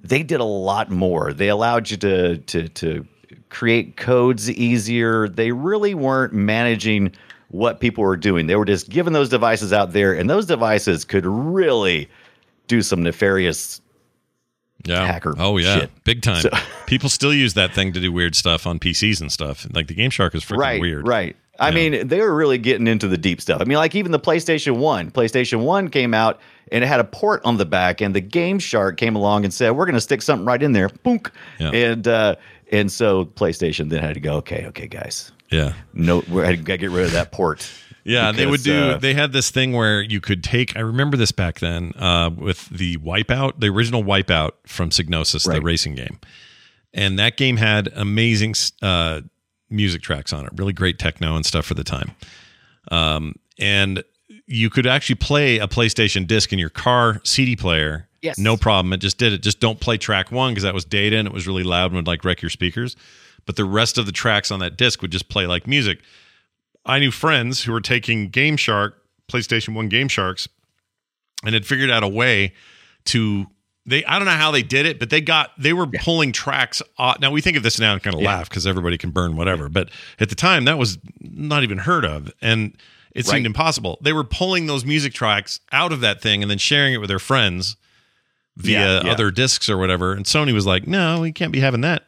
they did a lot more. They allowed you to to to create codes easier. They really weren't managing what people were doing. They were just giving those devices out there, and those devices could really do some nefarious Yeah. hacker Oh yeah, shit. big time. So- People still use that thing to do weird stuff on PCs and stuff. Like the Game Shark is freaking right, weird. Right. I mean, they were really getting into the deep stuff. I mean, like even the PlayStation 1. PlayStation 1 came out and it had a port on the back, and the Game Shark came along and said, We're gonna stick something right in there. Boonk. Yeah. And uh and so PlayStation then had to go, Okay, okay, guys. Yeah. No we had to get rid of that port. Yeah, they would do. uh, they had this thing where you could take. I remember this back then uh, with the Wipeout, the original Wipeout from Psygnosis, the racing game, and that game had amazing uh, music tracks on it, really great techno and stuff for the time. Um, and you could actually play a PlayStation disc in your car CD player. Yes. no problem. It just did it. Just don't play track one because that was data and it was really loud and would like wreck your speakers. But the rest of the tracks on that disc would just play like music. I knew friends who were taking Game Shark, PlayStation 1 Game Sharks, and had figured out a way to they I don't know how they did it, but they got they were pulling tracks off. Now we think of this now and kind of laugh because everybody can burn whatever, but at the time that was not even heard of. And it seemed impossible. They were pulling those music tracks out of that thing and then sharing it with their friends via Yeah, yeah. other discs or whatever. And Sony was like, "No, we can't be having that.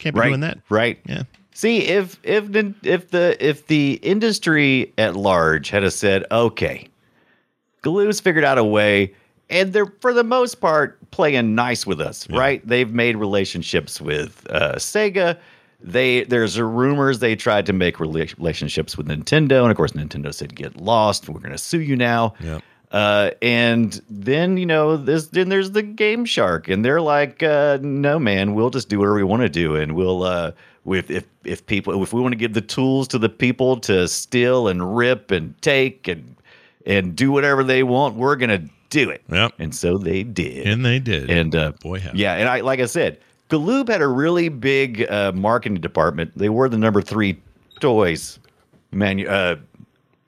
Can't be right. doing that." Right. Yeah. See, if if the if the if the industry at large had have said, okay, Galoob's figured out a way, and they're for the most part playing nice with us, right? They've made relationships with uh, Sega. They there's rumors they tried to make rela- relationships with Nintendo, and of course Nintendo said, "Get lost. We're going to sue you now." Yeah. Uh, and then you know this. Then there's the Game Shark, and they're like, uh, "No, man, we'll just do whatever we want to do, and we'll uh, with if if people if we want to give the tools to the people to steal and rip and take and and do whatever they want, we're gonna do it." Yep. And so they did, And they did. and uh, Boy, howdy. yeah, and I like I said, Galoob had a really big uh, marketing department. They were the number three toys manu- uh,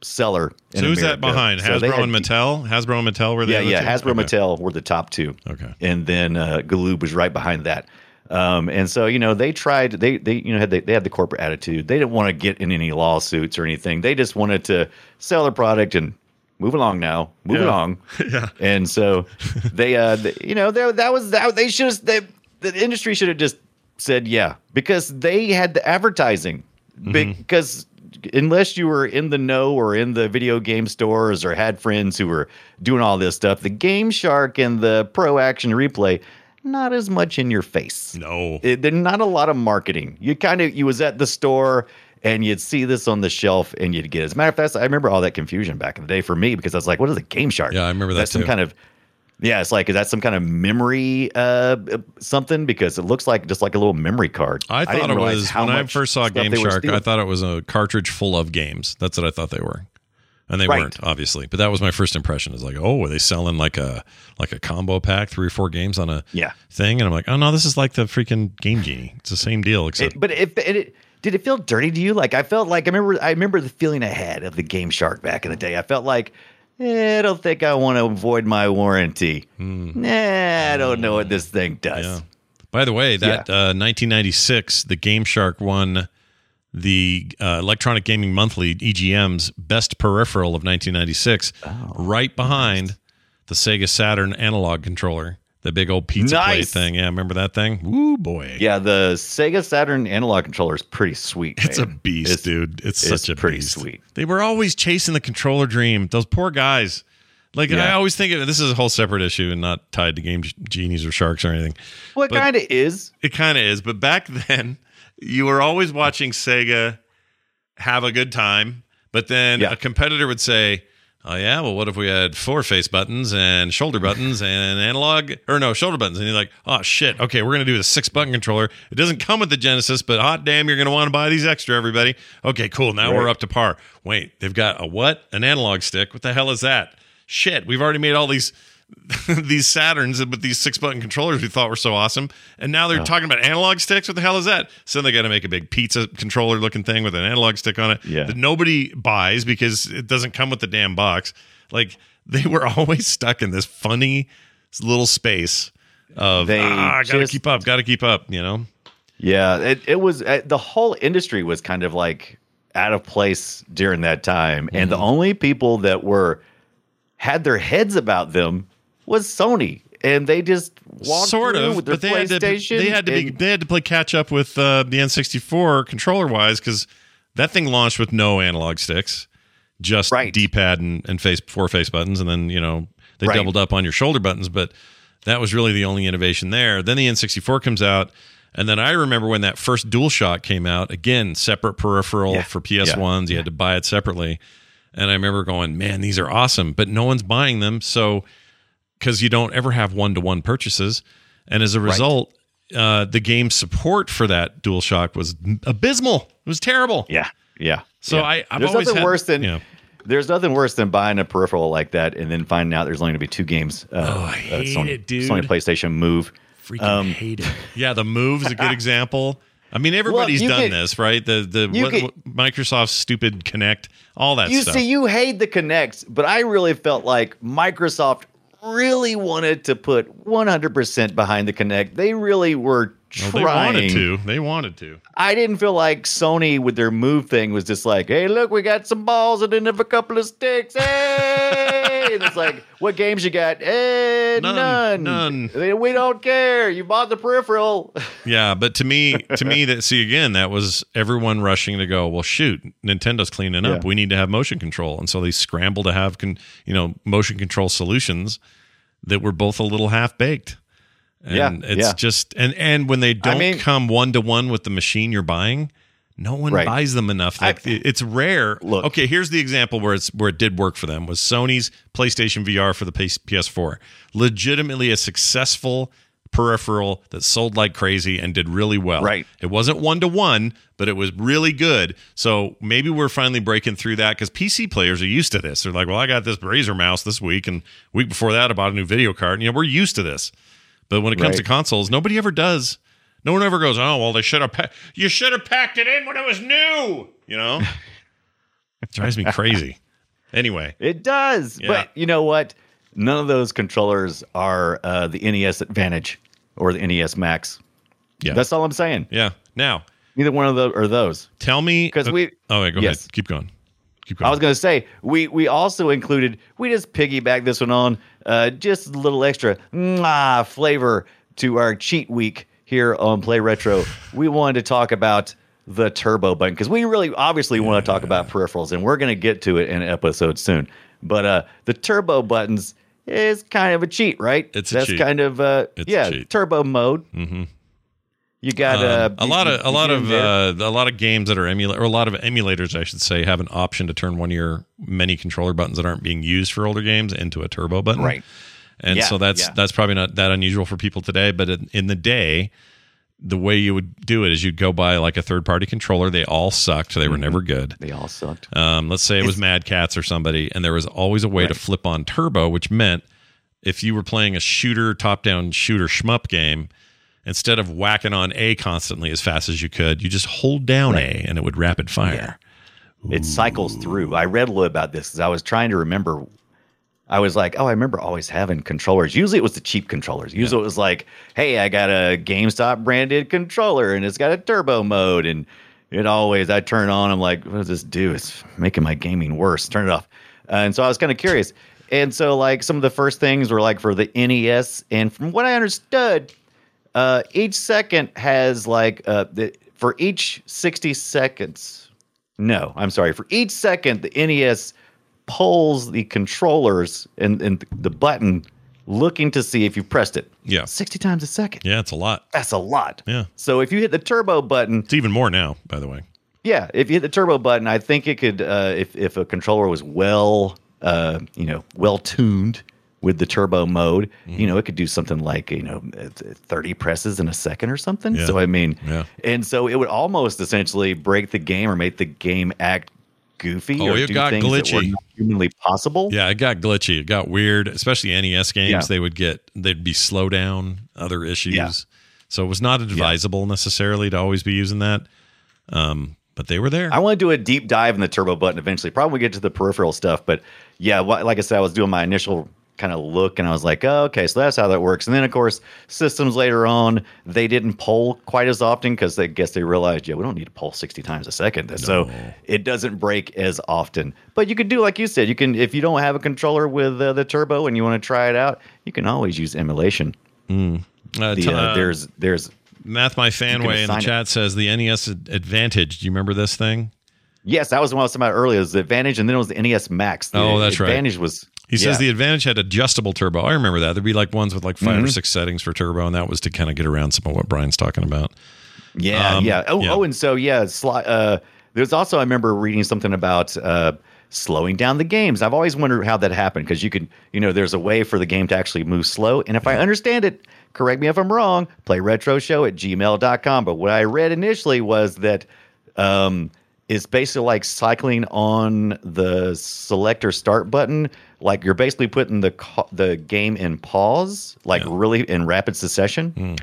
seller. So who's that behind? So Hasbro had- and Mattel? Hasbro and Mattel were the yeah, yeah. two? Hasbro Okay. Mattel were the top two. Okay. And then uh, Galoob was right behind that. Um, and so you know they tried they they you know had they, they had the corporate attitude. They didn't want to get in any lawsuits or anything. They just wanted to sell their product and move along now, move Yeah. along. Yeah. And so they uh they, you know they, that was that they should have they, the industry should have just said yeah because they had the advertising Mm-hmm. because unless you were in the know or in the video game stores or had friends who were doing all this stuff the game shark and the pro action replay not as much in your face No. Eh, it, there's not a lot of marketing you kind of you was at the store and you'd see this on the shelf and you'd get it. as a matter of fact i remember all that confusion back in the day for me because i was like what is a game shark Yeah, I remember that that's some kind of yeah, it's like is that some kind of memory uh something because it looks like just like a little memory card. I thought didn't it was when I first saw Game Shark. I thought it was a cartridge full of games. That's what I thought they were, and they Right. weren't obviously. But that was my first impression. Is like, oh, are they selling like a like a combo pack, three or four games on a Yeah. thing? And I'm like, oh no, this is like the freaking Game Genie. It's the same deal, except It- but if it, it did it feel dirty to you? Like I felt like I remember I remember the feeling I had of the Game Shark back in the day. I felt like I don't think I want to avoid my warranty. Nah, I don't know what this thing does. Yeah. By the way, that uh, 1996, the Game Shark won the uh, Electronic Gaming Monthly EGM's best peripheral of 1996, Oh, right behind the Sega Saturn analog controller The big old pizza plate thing. Yeah, remember that thing? Woo boy. Yeah, the Sega Saturn analog controller is pretty sweet. It's a beast, It's- dude. It's, it's such a pretty beast. sweet. They were always chasing the controller dream. Those poor guys. Like I always think of this is a whole separate issue and not tied to game genies or sharks or anything. Well, it kind of is. It kind of is, but back then you were always watching Sega have a good time, but then Yeah. a competitor would say, "Oh yeah, well what if we had four face buttons and shoulder buttons and analog or no, shoulder buttons." And you're like, "Oh shit, okay, we're going to do the six button controller. It doesn't come with the Genesis, but hot damn, you're going to want to buy these extra everybody." Okay, cool. Now we're up to par. Wait, they've got a what? An analog stick. What the hell is that? Shit, we've already made all these these Saturns with these six button controllers we thought were so awesome. And now they're talking about analog sticks. What the hell is that? So they got to make a big pizza controller looking thing with an analog stick on it Yeah. that nobody buys because it doesn't come with the damn box. Like they were always stuck in this funny little space of They ah, gotta just- keep up, gotta keep up, you know? Yeah, it, it was uh, the whole industry was kind of like out of place during that time, and Mm-hmm. the only people that were had their heads about them was Sony, and they just walked sort of, with their but they had to PlayStation. they had to be they had to play catch up with uh, the N64 controller wise because that thing launched with no analog sticks, just Right. D-pad and, and face four face buttons, and then you know they Right. doubled up on your shoulder buttons, but that was really the only innovation there. Then the N64 comes out. And then I remember when that first DualShock came out, again, separate peripheral Yeah. for PS1s. You had to buy it separately. And I remember going, man, these are awesome, but no one's buying them. So because you don't ever have one to one purchases. And as a result, uh, the game support for that DualShock was abysmal. It was terrible. yeah, yeah. So yeah. I- I've there's always nothing had- worse than yeah. there's nothing worse than buying a peripheral like that and then finding out there's only going to be two games. Uh, Oh, I uh, hate Sony, it, dude. Sony PlayStation Move. Freaking Um, hate it. Yeah, the move is a good example. I mean, everybody's you done could- this, right? The the you what, could- what- Microsoft's stupid Kinect, all that you stuff. see, you hate the Kinect, but I really felt like Microsoft really wanted to put 100% behind the Kinect. They really were Well, trying. they wanted to. They wanted to. I didn't feel like Sony with their move thing was just like, hey, look, we got some balls and then have a couple of sticks. Hey! And it's like, what games you got? Eh, None, none. none. We don't care. You bought the peripheral. Yeah, but to me, to me, that see again, that was everyone rushing to go. Well, shoot, Nintendo's cleaning up. Yeah. We need to have motion control, and so they scramble to have, con, you know, motion control solutions that were both a little half baked. And Yeah, it's yeah. just and and when they don't mean- come one to one with the machine you're buying, no one Right. buys them enough. Like it- it's rare. Look. okay, here's the example where it's where it did work for them was Sony's PlayStation VR for the PS- PS4. Legitimately a successful peripheral that sold like crazy and did really well. Right. It wasn't one to one, but it was really good. So maybe we're finally breaking through that because PC players are used to this. They're like, well, I got this Razer mouse this week, and week before that, I bought a new video card. And, you know, we're used to this. But when it comes Right. to consoles, nobody ever does. No one ever goes, oh, well, they should have, pa- you should have packed it in when it was new. You know? it drives me crazy. Anyway, It does. Yeah. But you know what? None of those controllers are uh, the NES Advantage or the NES Max. yeah. That's all I'm saying. yeah. Now, Neither one of those are those. tell me. 'Cause we- Oh, wait, go Yes. ahead. Keep going. Keep going. I was going to say we we also included we just piggyback this one on uh, just a little extra mwah, flavor to our cheat week here on Play Retro. we wanted to talk about the turbo button because we really obviously want to talk about peripherals and we're going to get to it in an episode soon. But uh, the turbo buttons is kind of a cheat, right? It's a That's cheat. kind of uh, It's a yeah cheat. turbo mode. Mhm. You got uh, Um, a lot of a lot of uh, a lot of games that are emulate or a lot of emulators, I should say, have an option to turn one of your many controller buttons that aren't being used for older games into a turbo button. Right. And Yeah, so that's yeah. that's probably not that unusual for people today, but in, in the day, the way you would do it is you'd go buy like a third party controller. They all sucked. They were Mm-hmm. never good. they all sucked. Um, let's say it was Mad Catz or somebody, and there was always a way to flip on turbo, which meant if you were playing a shooter, top down shooter shmup game, instead of whacking on A constantly as fast as you could, you just hold down A and it would rapid fire. it cycles through. I read a little about this because I was trying to remember. I was like, oh, I remember always having controllers. Usually it was the cheap controllers. Usually it was like, hey, I got a GameStop branded controller and it's got a turbo mode. And it always, I turn on, I'm like, what does this do? It's making my gaming worse. Turn it off. Uh, and so I was kind of curious. And so, like, some of the first things were like for the NES. And from what I understood, uh, each second has like, uh, the, for each 60 seconds, no, I'm sorry, for each second, the NES pulls the controllers and, and the button looking to see if you pressed it. Yeah. 60 times a second. Yeah, it's a lot. That's a lot. Yeah. So if you hit the turbo button, It's even more now, by the way. yeah, if you hit the turbo button, I think it could. Uh, if if a controller was well, uh, you know, well tuned with the turbo mode, Mm-hmm. you know, it could do something like you know, uh, thirty presses in a second or something. Yeah. So I mean, Yeah. and so it would almost essentially break the game or make the game act goofy Oh, or it do got things that were not humanly possible. Yeah, it got glitchy. It got weird, especially NES games. Yeah. They would get they'd be slow down, other issues. Yeah. So it was not advisable necessarily to always be using that. Um, but they were there. I want to do a deep dive in the turbo button eventually. Probably get to the peripheral stuff, but yeah, like I said, I was doing my initial kind of look, and I was like, oh, okay, so that's how that works. And then, of course, systems later on they didn't poll quite as often because I guess they realized, yeah, we don't need to poll sixty times a second, so it doesn't break as often. But you could do like you said, you can if you don't have a controller with uh, the turbo and you want to try it out, you can always use emulation. Uh, The, uh, there's there's Math My Fanway in the it. chat says the NES Advantage. Do you remember this thing? yes, that was the one I was talking about earlier. It was the Advantage, and then it was the NES Max. The Oh, that's right. Advantage was He says yeah. the Advantage had adjustable turbo. I remember that. There'd be like ones with like 5 or Mhm. six settings for turbo, and that was to kind of get around some of what Brian's talking about. Yeah, Um, yeah. Oh, yeah. oh, and so yeah, sli- uh, there's also I remember reading something about uh, slowing down the games. I've always wondered how that happened because you could, you know, there's a way for the game to actually move slow. And if I understand it, correct me if I'm wrong. Play retro show at gmail.com. But what I read initially was that um, it's basically like cycling on the select or start button. Like you're basically putting the the game in pause, like really in rapid succession. Hmm.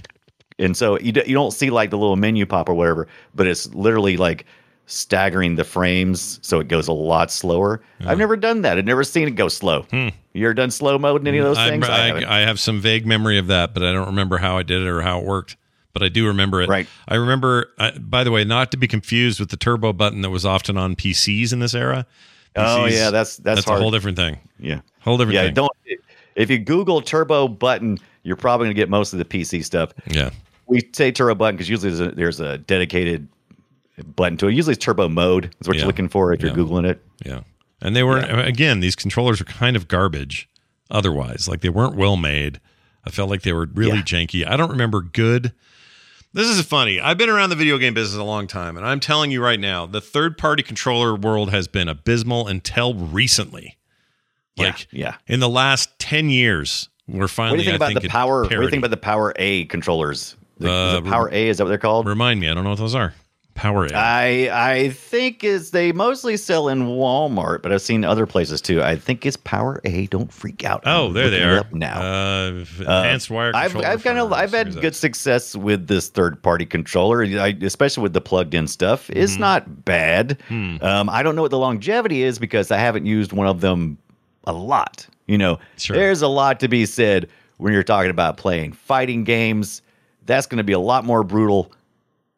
And so you, d- you don't see like the little menu pop or whatever, but it's literally like staggering the frames so it goes a lot slower. I've never done that. I've never seen it go slow. Hmm. You ever done slow mode in any of those I, things? I I. I have some vague memory of that, but I don't remember how I did it or how it worked. But I do remember it. Right. I remember. I, by the way, not to be confused with the turbo button that was often on PCs in this era. Oh, yeah, that's- that's a whole different thing. yeah. Whole different Yeah, thing. don't. If you Google turbo button, you're probably going to get most of the PC stuff. Yeah. We say turbo button because usually there's a, there's a dedicated button to it. Usually it's turbo mode. Is what Yeah. you're looking for if Yeah. you're Googling it. Yeah. And they were again, these controllers are kind of garbage otherwise. Like they weren't well made. I felt like they were really Yeah. janky. I don't remember good This is funny. I've been around the video game business a long time, and I'm telling you right now, the third party controller world has been abysmal until recently. Like yeah. in the last 10 years, we're finally. What do you think I about the at power? What do you think about the Power A controllers? The, Uh, the Power A is that what they're called? Remind me, I don't know what those are. Power A. I I think is they mostly sell in Walmart, but I've seen other places too. I think it's Power A. Don't freak out. oh, I'm there they are. up now. Uh, Uh, advanced wire I've I've kind of I've had good success with this third party controller, I, especially with the plugged in stuff. It's Mm-hmm. not bad. Hmm. Um, I don't know what the longevity is because I haven't used one of them a lot. You know, Sure. there's a lot to be said when you're talking about playing fighting games. That's going to be a lot more brutal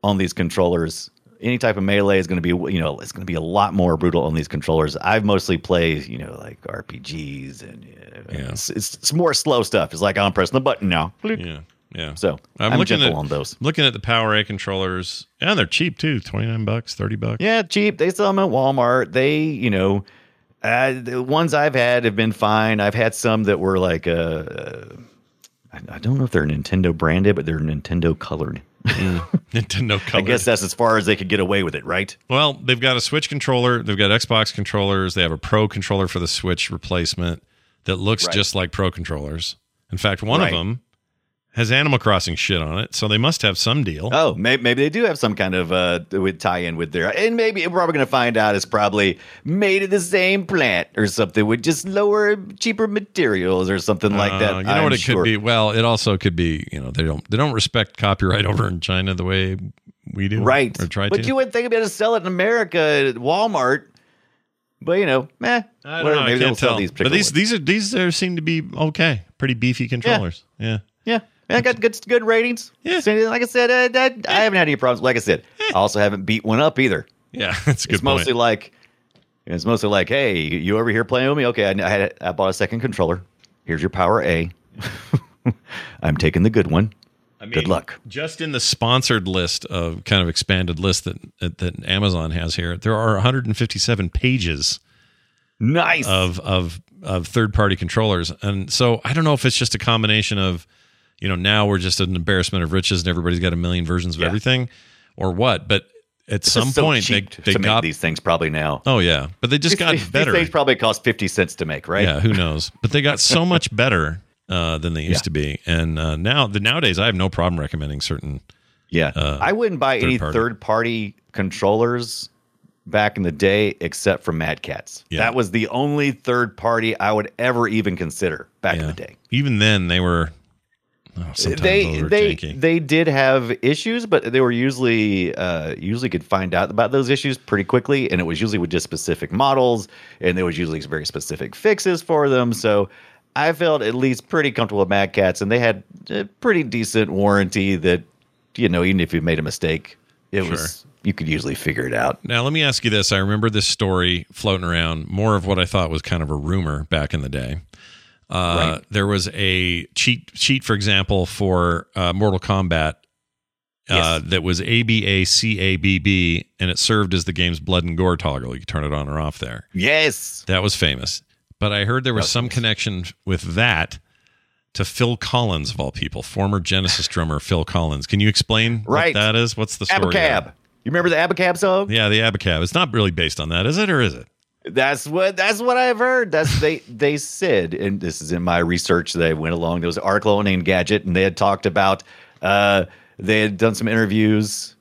on these controllers. Any type of melee is going to be, you know, it's going to be a lot more brutal on these controllers. I've mostly played, you know, like RPGs and uh, Yeah. it's, it's, it's more slow stuff. It's like I'm pressing the button now. Yeah. Yeah. So I'm, I'm, looking gentle at on those. looking at the Power A controllers. Yeah, they're cheap too. 29 bucks, 30 bucks. Yeah, cheap. They sell them at Walmart. They, you know, uh, the ones I've had have been fine. I've had some that were like, uh, uh, I, I don't know if they're Nintendo branded, but they're Nintendo colored. Nintendo color. I guess that's as far as they could get away with it, right? Well, they've got a Switch controller. They've got Xbox controllers. They have a Pro controller for the Switch replacement that looks Right. just like Pro controllers. In fact, one Right. of them has Animal Crossing shit on it, so they must have some deal. Oh, maybe, maybe they do have some kind of uh with tie-in with their, and maybe we're probably going to find out it's probably made of the same plant or something with just lower, cheaper materials or something like that. Uh, you know I'm what it sure. could be? Well, it also could be. You know, they don't they don't respect copyright over in China the way we do, right? Or try but to. you wouldn't think about to sell it in America at Walmart. But you know, meh. I don't whatever, know. I maybe they'll can't sell tell. these but these ones. these are these are, seem to be okay, pretty beefy controllers. Yeah. Yeah, yeah, I got good good ratings. Yeah. So, like I said, uh, I, I haven't had any problems. Like I said, I also haven't beat one up either. Yeah, that's a good It's point. mostly like it's mostly like, hey, you over here playing with me? Okay, I, I had I bought a second controller. Here's your power A. I'm taking the good one. I mean, good luck. Just in the sponsored list of kind of expanded list that that, that Amazon has here, there are 157 pages Nice. of of of third party controllers, and so I don't know if it's just a combination of, you know, now we're just an embarrassment of riches and everybody's got a million versions of Yeah. everything, or what. But at It's some so point they they got make these things probably now. oh yeah, but they just got better. These things probably cost 50 cents to make, right? Yeah, who knows? But they got so much better uh, than they used Yeah. to be, and uh, now the nowadays I have no problem recommending certain. Yeah. Uh, I wouldn't buy any third-party. third party controllers back in the day except for Mad Catz. Yeah. That was the only third party I would ever even consider back in the day. Even then, they were. Oh, sometimes they they janky. they did have issues, but they were usually uh, usually could find out about those issues pretty quickly, and it was usually with just specific models, and there was usually very specific fixes for them. So I felt at least pretty comfortable with Mad Catz, and they had a pretty decent warranty that you know even if you made a mistake, it was you could usually figure it out. Now, let me ask you this. I remember this story floating around, more of what I thought was kind of a rumor back in the day. Uh, Right. There was a cheat, cheat, for example, for uh, Mortal Kombat uh, Yes. that was ABACABB, and it served as the game's blood and gore toggle. You could turn it on or off there. Yes, That was famous. But I heard there was That's some famous. connection with that to Phil Collins, of all people, former Genesis drummer Phil Collins. Can you explain Right. what that is? What's the story? Abacab. You remember the Abacab song? Yeah, the Abacab. It's not really based on that, is it, or is it? That's what that's what I've heard. That's they they said, and this is in my research that I went along. There was an article on Engadget, and they had talked about uh they had done some interviews,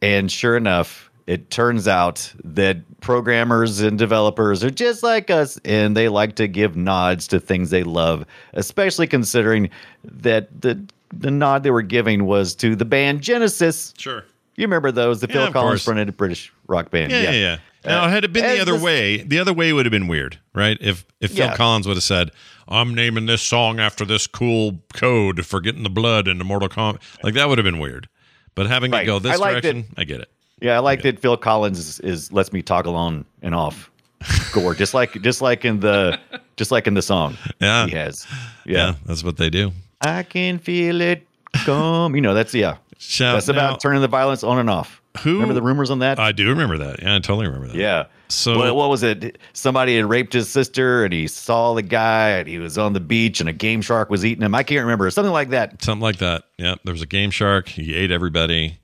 and sure enough, it turns out that programmers and developers are just like us, and they like to give nods to things they love, especially considering that the the nod they were giving was to the band Genesis. Sure. You remember those? The Yeah, Phil Collins fronted British rock band. Yeah, yeah, yeah. Now, Uh, had it been the other this- way, the other way would have been weird, right? If if Phil Yeah. Collins would have said, "I'm naming this song after this cool code for getting the blood into Mortal Kombat," like that would have been weird. But having it go this I direction, it. I get it. Yeah, I like that Phil Collins is, is lets me toggle on and off gore, just like just like in the just like in the song. Yeah. he has. Yeah, Yeah, that's what they do. I can feel it come. You know, that's yeah. Shout That's about now, turning the violence on and off. Who- remember the rumors on that? I do remember that. Yeah, I totally remember that. yeah. So- what, what was it? Somebody had raped his sister, and he saw the guy, and he was on the beach, and a game shark was eating him. I can't remember something like that. something like that. Yeah, there was a game shark. He ate everybody.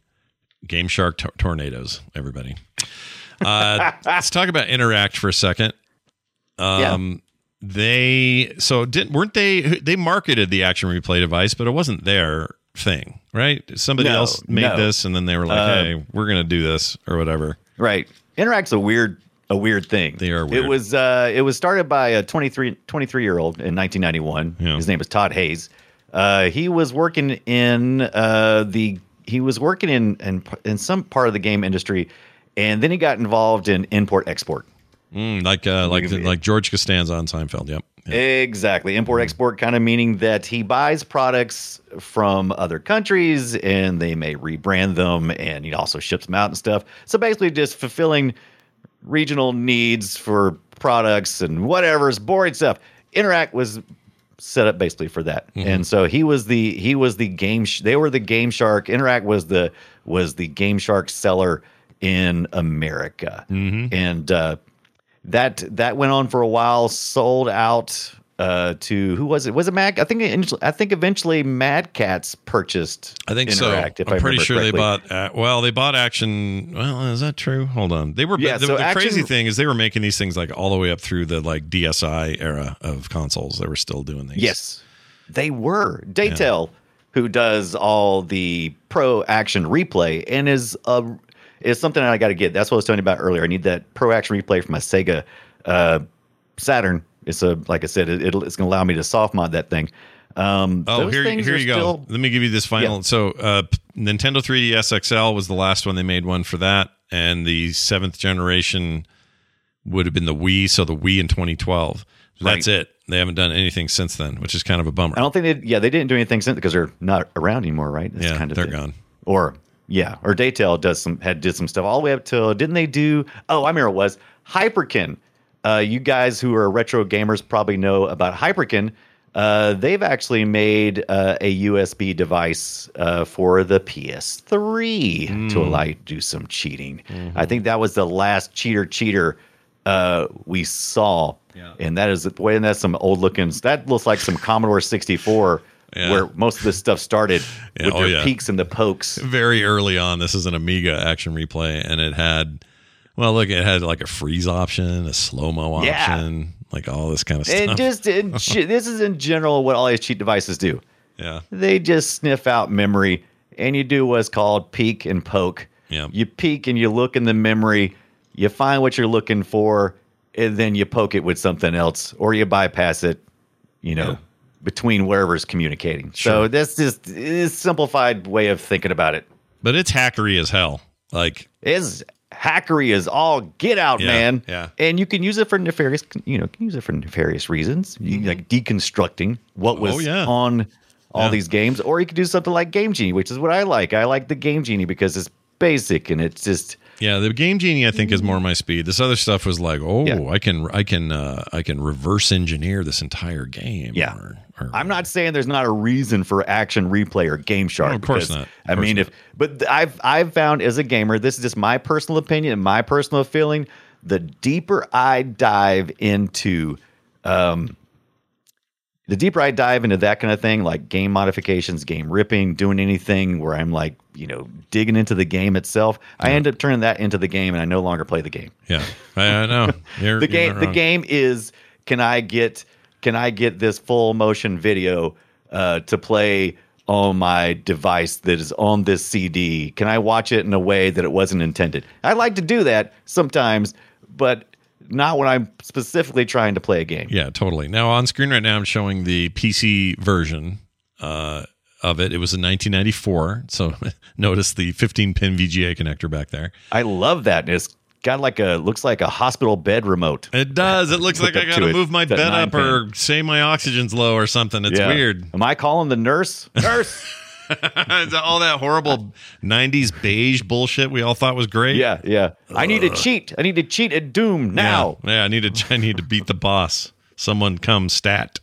Game shark tor- tornadoes. Everybody. Uh, let's talk about interact for a second. Um, they so didn't weren't they they marketed the action replay device, but it wasn't their thing, right? Somebody No, else made no. this, and then they were like, Uh, "Hey, we're gonna do this or whatever." Right. Interact's a weird a weird thing. They are weird. It was uh it was started by a 23 23 year old in 1991. Yeah. His name was Todd Hayes. Uh he was working in uh the he was working in in in some part of the game industry and then he got involved in import export. Mm, like uh, like like George Costanza on Seinfeld. Yep. Yeah. Exactly. Import mm. export kind of meaning that he buys products from other countries and they may rebrand them and he also ships them out and stuff. So basically just fulfilling regional needs for products and whatever's boring stuff. Interact was set up basically for that. Mm-hmm. And so he was the he was the game sh- they were the Game Shark. Interact was the was the Game Shark seller in America. Mm-hmm. And uh that that went on for a while. Sold out uh, to who was it? Was it Mad? I think I think eventually Mad Catz purchased. I think Interact, so. If I'm pretty sure they bought. Uh, well, they bought Action. Well, is that true? Hold on. They were. Yeah, the so the crazy thing is they were making these things like all the way up through the like DSi era of consoles. They were still doing these. Yes, they were. Datel, who does all the pro action replay and is uh, is something I got to get. That's what I was telling you about earlier. I need that pro action replay for my Sega uh, Saturn. It's a like I said, it, it'll, it's going to allow me to soft mod that thing. Um, Oh, those here, here you go. still- Let me give you this final. Yeah. So, uh, Nintendo 3DS XL was the last one they made one for that, and the seventh generation would have been the Wii. So the Wii in 2012. That's Right. it. They haven't done anything since then, which is kind of a bummer. I don't think they. Yeah, they didn't do anything since because they're not around anymore, right? That's Yeah, kind of they're the- gone. Or yeah, or Datel does some had did some stuff all the way up till didn't they do? Oh, I remember it was Hyperkin. Uh, you guys who are retro gamers probably know about Hyperkin. Uh, they've actually made uh, a USB device uh, for the PS3 to allow you to do some cheating. I think that was the last cheater cheater uh, we saw, yeah. and that is boy, and that's some old looking. That looks like some Commodore 64, Yeah. where most of this stuff started Yeah, with oh, yeah. peaks and the pokes. Very early on, this is an Amiga action replay, and it had, well, look, it had like a freeze option, a slow mo option, like all this kind of stuff. And just in, this is in general what all these cheat devices do. yeah, they just sniff out memory and you do what's called peek and poke. Yeah. You peek and you look in the memory, you find what you're looking for, and then you poke it with something else or you bypass it, you know. Between wherever's communicating. So Sure. that's just is simplified way of thinking about it. but it's hackery as hell. Like, Is hackery is all get out, Yeah, man. yeah. And you can use it for nefarious, you know, can use it for nefarious reasons. You can, like deconstructing what was Mm-hmm. Oh, yeah. on all Yeah. these games, or you could do something like Game Genie, which is what I like. I like the Game Genie because it's basic and it's just yeah, the Game Genie I think is more my speed. This other stuff was like, oh. I can, I can, uh, I can reverse engineer this entire game. Yeah. or- or- I'm not saying there's not a reason for action replay or Game Shark. Oh, of course because, not. Of I course mean, not. if but I've I've found as a gamer, this is just my personal opinion and my personal feeling. The deeper I dive into, um, the deeper I dive into that kind of thing, like game modifications, game ripping, doing anything where I'm like, you know, digging into the game itself, I end up turning that into the game, and I no longer play the game yeah, I, I know. The game the game is can i get can i get this full motion video uh, to play on my device that is on this cd can i watch it in a way that it wasn't intended i like to do that sometimes but not when i'm specifically trying to play a game Yeah, totally. Now on screen right now, I'm showing the PC version uh, of it. It was in 1994, so notice the 15 pin VGA connector back there. i love that it's got like a looks like a hospital bed remote It does. It looks like I got to move my bed up or say my oxygen's low or something. It's Yeah. weird. am i calling the nurse nurse all that horrible 90s beige bullshit we all thought was great. yeah yeah i need to cheat i need to cheat at doom now Yeah, yeah I need to I need to beat the boss. Someone come stat.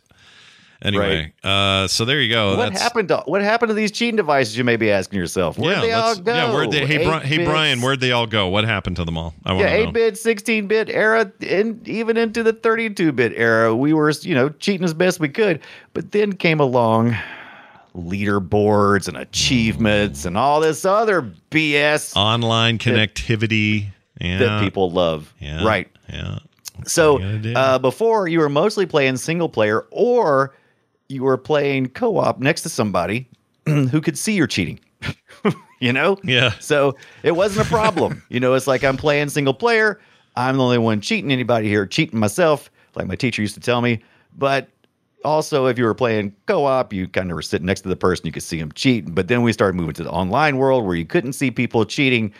Anyway, uh, so there you go. What That's- happened to what happened to these cheating devices? You may be asking yourself. Where'd yeah, they all go? yeah, where'd they? Hey, Bri- hey, Brian, where'd they all go? What happened to them all? I Yeah, eight bit, sixteen bit era, and even into the thirty-two bit era, we were you know cheating as best we could. But then came along leaderboards and achievements and all this other BS Online connectivity. Yeah, that people love. Yeah, Right. Yeah. So you gotta do. uh, before you were mostly playing single player, or you were playing co-op next to somebody who could see you're cheating. you know? Yeah. So it wasn't a problem. you know, it's like I'm playing single player. I'm the only one cheating. Anybody here cheating myself, like my teacher used to tell me. But also, if you were playing co-op, you kind of were sitting next to the person, you could see them cheat. But then we started moving to the online world where you couldn't see people cheating,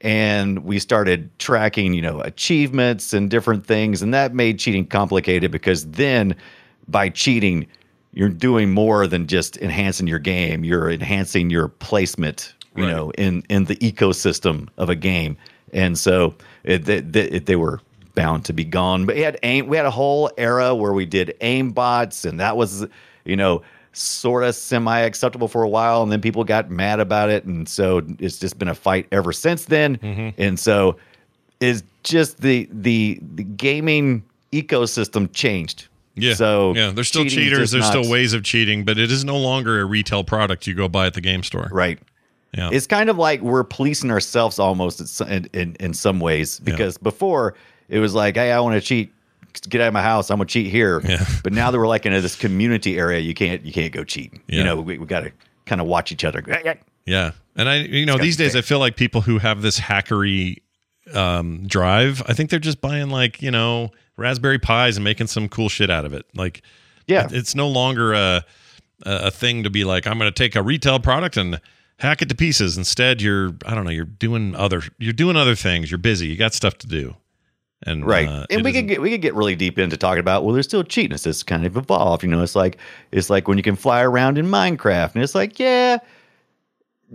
and we started tracking, you know, achievements and different things, and that made cheating complicated because then by cheating, you're doing more than just enhancing your game. You're enhancing your placement, you Right. know, in in the ecosystem of a game, and so it, they, they, they were bound to be gone. But we had aim. We had a whole era where we did aim bots, and that was, you know, sort of semi acceptable for a while, and then people got mad about it, and so it's just been a fight ever since then. Mm-hmm. And so, it's just the the the gaming ecosystem changed. Yeah. So yeah, there's still cheaters. There's not- still ways of cheating, but it is no longer a retail product you go buy at the game store. Right. Yeah. It's kind of like we're policing ourselves almost in, in, in, some ways because before it was like, hey, I want to cheat. Get out of my house. I'm gonna cheat here. Yeah. But now that we're like in this community area, you can't you can't go cheating. Yeah. You know, we, we got to kind of watch each other. Yeah. And I, you know, these days. I feel like people who have this hackery um, drive, I think they're just buying like, you know, Raspberry Pis and making some cool shit out of it. Like, Yeah. it's no longer a, a thing to be like, I'm going to take a retail product and hack it to pieces. Instead, you're, I don't know, you're doing other, you're doing other things. You're busy. You got stuff to do. And Right. uh, and we could get we could get really deep into talking about well, there's still. It's just kind of evolved. You know, it's like it's like when you can fly around in Minecraft, and it's like, yeah,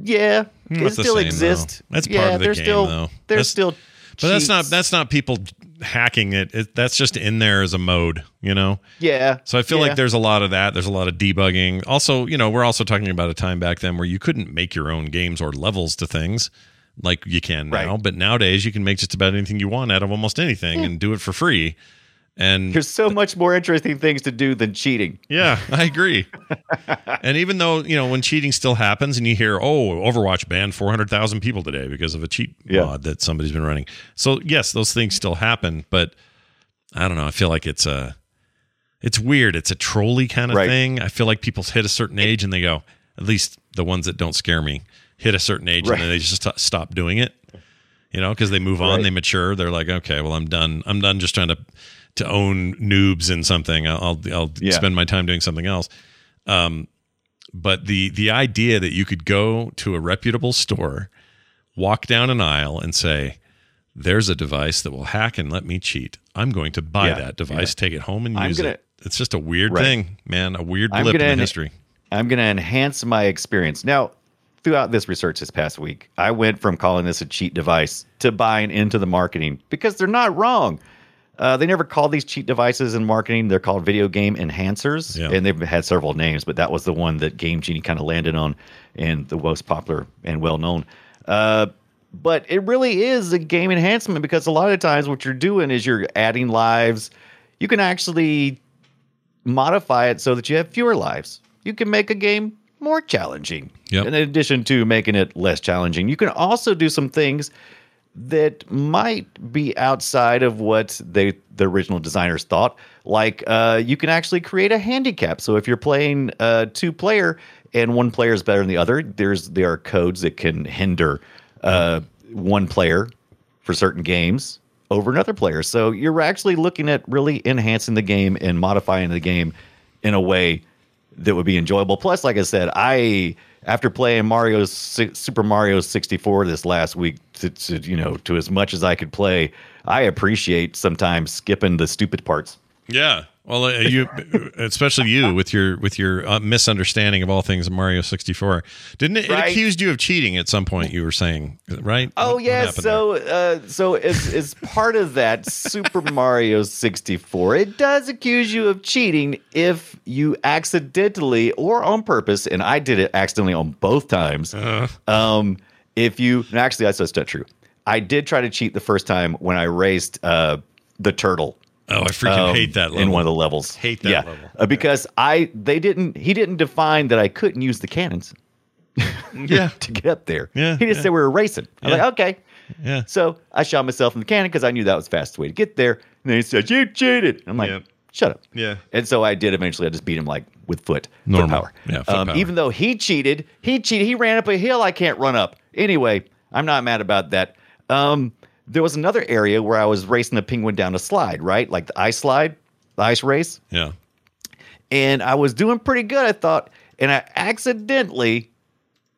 yeah, Mm, it still same, exists. though. That's yeah, part of the game, still though. there's That's- still But that's not that's not people hacking it. it. That's just in there as a mode, you know. Yeah. So I feel yeah. like there's a lot of that. There's a lot of debugging. Also, you know, we're also talking about a time back then where you couldn't make your own games or levels to things like you can now. Right. But nowadays you can make just about anything you want out of almost anything and do it for free. And There's so much more interesting things to do than cheating. yeah, I agree. and even though, you know, when cheating still happens and you hear, oh, Overwatch banned 400,000 people today because of a cheat Yeah. mod that somebody's been running. So, yes, those things still happen, but I don't know. I feel like it's a, it's weird. It's a trolley kind of Right. thing. I feel like people hit a certain age and they go, at least the ones that don't scare me, hit a certain age Right. and then they just st- stop doing it. You know, because they move on, Right. they mature. They're like, okay, well, I'm done. I'm done just trying to to own noobs in something. I'll I'll, Yeah. spend my time doing something else. Um, but the the idea that you could go to a reputable store, walk down an aisle, and say, "There's a device that will hack and let me cheat. I'm going to buy Yeah. that device, take it home, and I'm use gonna- it." It's just a weird Right. thing, man. A weird blip in the en- history. I'm going to enhance my experience. Now, throughout this research this past week, I went from calling this a cheat device to buying into the marketing because they're not wrong. Uh, they never called these cheat devices in marketing. They're called video game enhancers, Yeah. and they've had several names, but that was the one that Game Genie kind of landed on and the most popular and well known. Uh, but it really is a game enhancement because a lot of times what you're doing is you're adding lives. You can actually modify it so that you have fewer lives. You can make a game more challenging. Yep. In addition to making it less challenging, you can also do some things that might be outside of what they the original designers thought. Like uh, you can actually create a handicap. So if you're playing uh, two player and one player is better than the other, there's there are codes that can hinder uh, one player for certain games over another player. So you're actually looking at really enhancing the game and modifying the game in a way that would be enjoyable. Plus, like I said, I after playing Mario Super Mario 64 this last week, to, to you know, to as much as I could play, I appreciate sometimes skipping the stupid parts. Yeah. Well, uh, you, especially you, with your with your uh, misunderstanding of all things Mario sixty four, didn't it, it accused you of cheating at some point? You were saying, right? Oh What- what yeah, happened so uh, so as as part of that Super Mario 64, it does accuse you of cheating if you accidentally or on purpose, and I did it accidentally on both times. Uh. Um, if you actually that's that's not true. I did try to cheat the first time when I raced uh, the turtle. Oh, I freaking um, hate that level. in one of the levels. Hate that yeah, level. uh, because I they didn't he didn't define that I couldn't use the cannons. Yeah. to get up there. Yeah, he just yeah. said we were racing. I'm Yeah. like, okay. Yeah. So I shot myself in the cannon because I knew that was the fastest way to get there. And then he said, "You cheated." I'm like, Yep. "Shut up." Yeah. And so I did. Eventually, I just beat him like with foot, Normal. foot power. Yeah, foot um, power. Even though he cheated, he cheated. He ran up a hill I can't run up. Anyway, I'm not mad about that. Um, there was another area where I was racing the penguin down a slide, right, like the ice slide, the ice race Yeah. and I was doing pretty good, I thought. And I accidentally,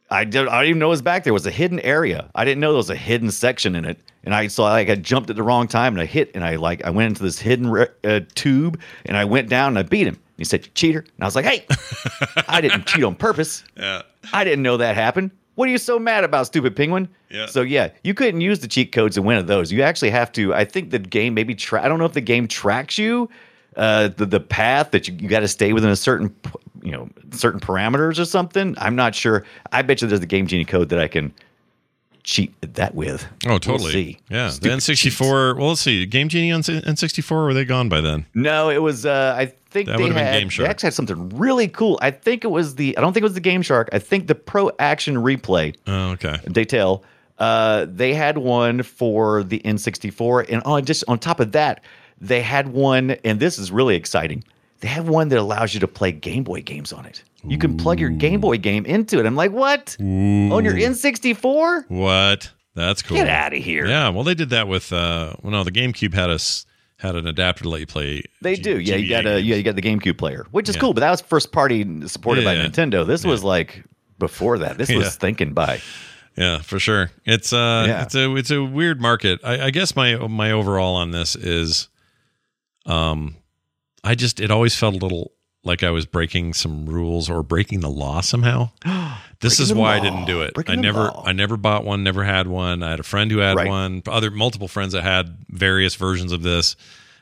I did, I didn't even know it was back there. It was a hidden area. I didn't know there was a hidden section in it. And I saw like I jumped at the wrong time and I hit and I like I went into this hidden re- uh, tube and I went down and I beat him. He said, "You cheater!" And I was like, "Hey, I didn't cheat on purpose. Yeah. I didn't know that happened. What are you so mad about, stupid penguin?" Yeah. So yeah, you couldn't use the cheat codes and win of those. You actually have to. I think the game maybe. Tra- I don't know if the game tracks you, uh, the the path that you, you got to stay within a certain, you know, certain parameters or something. I'm not sure. I bet you there's a game genie code that I can cheat that with. Oh, We'll totally. see. Yeah. The N64. Well, let's see. Game Genie on N64, were they gone by then? No, it was. Uh, I think That they had. Game They actually had something really cool. I think it was the. I don't think it was the Game Shark. I think the Pro Action Replay. Oh, okay. Datel. Uh, they had one for the N64, and on just on top of that, they had one, and this is really exciting. They have one that allows you to play Game Boy games on it. You can plug your Game Boy game into it. I'm like, what? On your N64? What? That's cool. Get out of here. Yeah. Well, they did that with. uh Well, no, the GameCube had us had an adapter to let you play. They G- do. Yeah, you got a yeah, you got the GameCube player, which is Yeah. cool. But that was first party supported by Yeah. Nintendo. This was like before that. This was thinking by. Yeah, for sure. It's uh Yeah. it's a it's a weird market. I, I guess my my overall on this is um I just it always felt a little like I was breaking some rules or breaking the law somehow. this Breaking is why I didn't do it. Breaking I never law. I never bought one, never had one. I had a friend who had Right. one, other multiple friends that had various versions of this.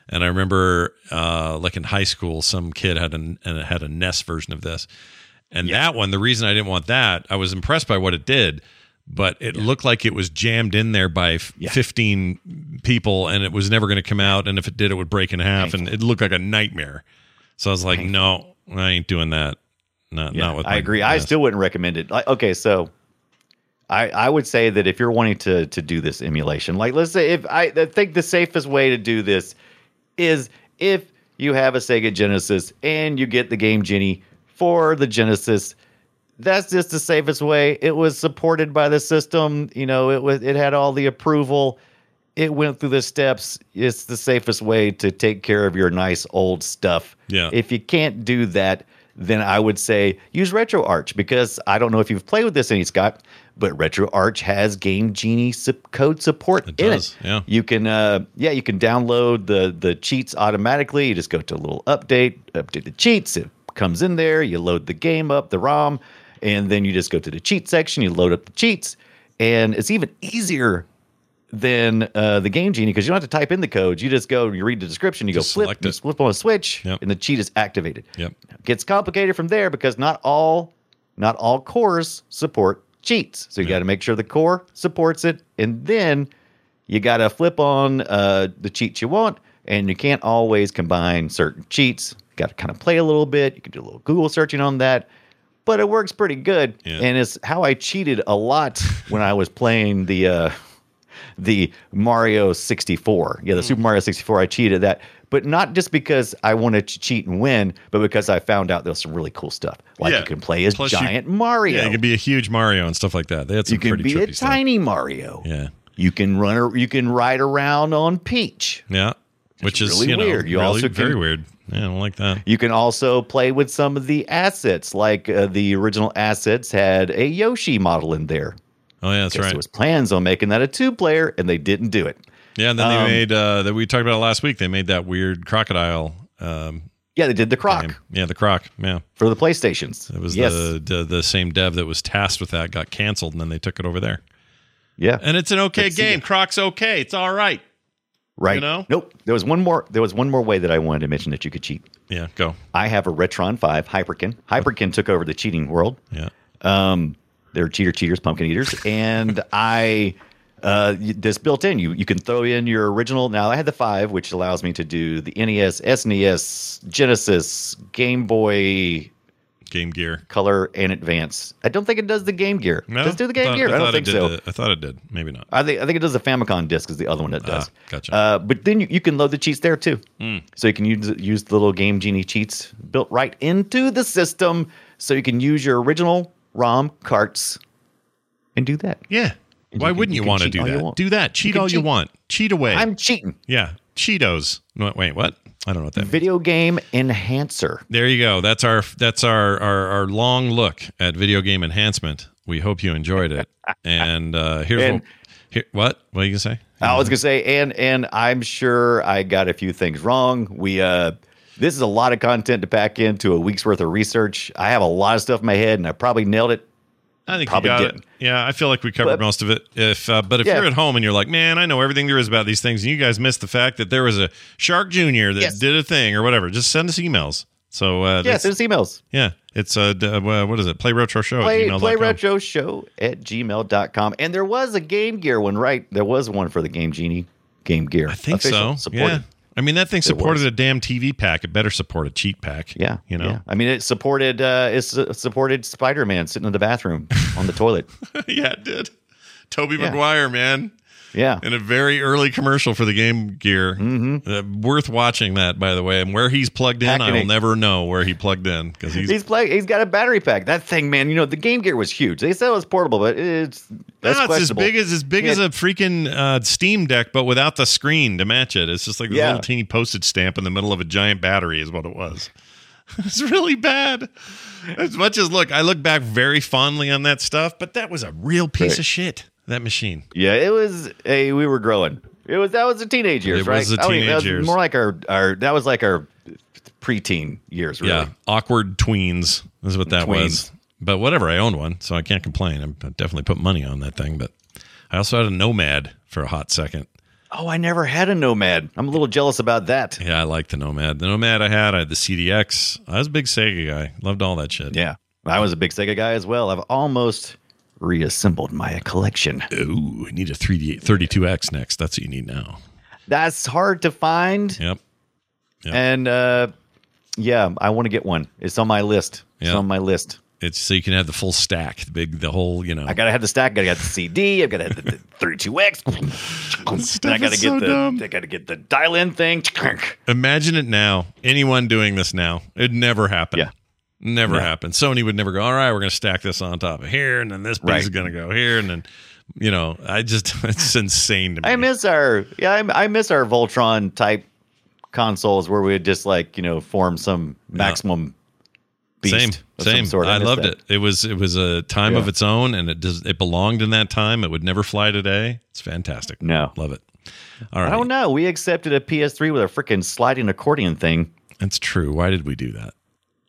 And I remember uh, like in high school some kid had an and had a NES version of this. And that one, the reason I didn't want that, I was impressed by what it did, but it looked like it was jammed in there by f- 15 people and it was never going to come out. And if it did, it would break in half and it looked like a nightmare. So I was like, no, I ain't doing that. Not, Yeah, not with I agree. I still wouldn't recommend it. Like, okay, so I I would say that if you're wanting to to do this emulation, like let's say if I, I think the safest way to do this is if you have a Sega Genesis and you get the Game Genie for the Genesis. That's just the safest way. It was supported by the system. You know, it was it had all the approval. It went through the steps. It's the safest way to take care of your nice old stuff. Yeah. If you can't do that, then I would say use RetroArch because I don't know if you've played with this any, Scott, but RetroArch has Game Genie code support It in does, it. yeah. You can, uh, yeah, you can download the the cheats automatically. You just go to a little update, update the cheats. It comes in there. You load the game up, the ROM, and then you just go to the cheat section. You load up the cheats, and it's even easier than uh, the Game Genie because you don't have to type in the codes. You just go, you read the description, you Just go flip, you flip on a switch, Yep. and the cheat is activated. Yep. Gets complicated from there because not all not all cores support cheats. So you got to make sure the core supports it, and then you got to flip on uh, the cheats you want, and you can't always combine certain cheats. You got to kind of play a little bit. You can do a little Google searching on that, but it works pretty good. Yeah. And it's how I cheated a lot when I was playing the uh, the Mario 64. Yeah, the Hmm. Super Mario 64. I cheated that, but not just because I wanted to cheat and win, but because I found out there was some really cool stuff. Like Yeah. you can play as Plus you- giant Mario. Yeah, it could be a huge Mario and stuff like that. They had some you can pretty be a stuff. tiny Mario. Yeah. You can run. ar- You can ride around on Peach. Yeah. Which is really you know, weird. You really also very weird. Yeah, I don't like that. You can also play with some of the assets, like uh, the original assets had a Yoshi model in there. Oh yeah, that's right. There was plans on making that a two-player, and they didn't do it. Yeah, and then they Um, made uh that we talked about it last week. They made that weird crocodile. Um, Yeah, they did the Croc game. Yeah, the croc. Yeah, for the PlayStations. it was yes. the, the the same dev that was tasked with that got canceled, and then they took it over there. yeah, And it's an okay Let's game. Croc's okay. It's all right. right. you know? Nope. There was one more. There was one more way that I wanted to mention that you could cheat. Yeah, go. I have a Retron Five Hyperkin. Hyperkin took over the cheating world. Yeah. Um, they're cheater cheaters, pumpkin eaters, and I uh this built in. You you can throw in your original. Now I had the five, which allows me to do the NES, SNES, Genesis, Game Boy Game Gear. Color, and Advance. I don't think it does the Game Gear. No, does do the Game thought- Gear? I, don't think so. the- I thought it did. Maybe not. I think I think it does the Famicom disc is the other one that does. Ah, gotcha. Uh, but then you, you can load the cheats there too, Hmm. so you can use use the little Game Genie cheats built right into the system, so you can use your original ROM carts and do that. Yeah. And Why you wouldn't you you, want to do that? want. Do that. Cheat can all you want. Cheat away. I'm cheating. yeah. Cheetos. Wait, what? I don't know what that means. Video game enhancer. There you go. That's our that's our, our our long look at video game enhancement. We hope you enjoyed it. And uh here's And- what here, what? What are you gonna say? I was gonna say, and and I'm sure I got a few things wrong. We uh, this is a lot of content to pack into a week's worth of research. I have a lot of stuff in my head, and I probably nailed it. I think Probably you got didn't. it. Yeah, I feel like we covered But- most of it. If uh, but if Yeah. you're at home and you're like, man, I know everything there is about these things, and you guys missed the fact that there was a Shark Junior that Yes. did a thing or whatever, just send us emails. So uh, Yeah, send us emails. yeah, it's uh, uh, what is it? Play retro show. Play, at gmail.com. play retro show at gmail.com. And there was a Game Gear one, right? There was one for the Game Genie Game Gear. I think Official, so. supported. Yeah. I mean, that thing supported a damn TV pack. It better support a cheat pack. Yeah, You know? yeah. I mean, it supported. Uh, it su- supported Spider Man sitting in the bathroom on the toilet. Yeah, it did. Toby Yeah. Maguire, man. Yeah, In a very early commercial for the Game Gear. Mm-hmm. Uh, worth watching that, by the way. And where he's plugged in, I'll never know where he plugged in because he's, he's playing. He's got a battery pack. That thing, man. You know, the Game Gear was huge. They said it was portable, but it's that's No, it's as big as as big Yeah. as a freaking uh, Steam Deck, but without the screen to match it. It's just like this Yeah. little teeny postage stamp in the middle of a giant battery, is what it was. it's really bad. As much as look, I look back very fondly on that stuff, but that was a real piece Right. of shit. That machine. Yeah, it was. A, we were growing. It was that was the teenage years, It right? was the I don't that teenage years. More like our our that was like our preteen years. Really. Yeah, awkward tweens is what that Tweens. was. But whatever, I owned one, so I can't complain. I definitely put money on that thing. But I also had a Nomad for a hot second. Oh, I never had a Nomad. I'm a little jealous about that. Yeah, I like the Nomad. The Nomad I had, I had the CDX. I was a big Sega guy. Loved all that shit. Yeah, I was a big Sega guy as well. I've almost reassembled my collection. Ooh, I need a 3D 32X next. That's what you need now. That's hard to find. Yep. Yep. And uh, yeah, I want to get one. It's on my list. It's Yeah. on my list. It's so you can have the full stack, the big, the whole, you know. I gotta have the stack. I gotta have the CD. I've gotta have the, the 32X. Gotta get so the. dumb. I gotta get the dial-in thing. Imagine it now. Anyone doing this now, it'd never happen. Yeah. Never No. happen. Sony would never go, all right, we're going to stack this on top of here, and then this piece Right. is going to go here, and then, you know, I just, it's insane to me. I miss our. Yeah, I, I miss our Voltron type consoles where we would just like you know form some maximum beast same, same. sort. I, miss loved that. it. It was, it was a time of its own, and it does, it belonged in that time. It would never fly today. It's fantastic. No. love it. All right, I don't know. We accepted a PS3 with a freaking sliding accordion thing. That's true. Why did we do that?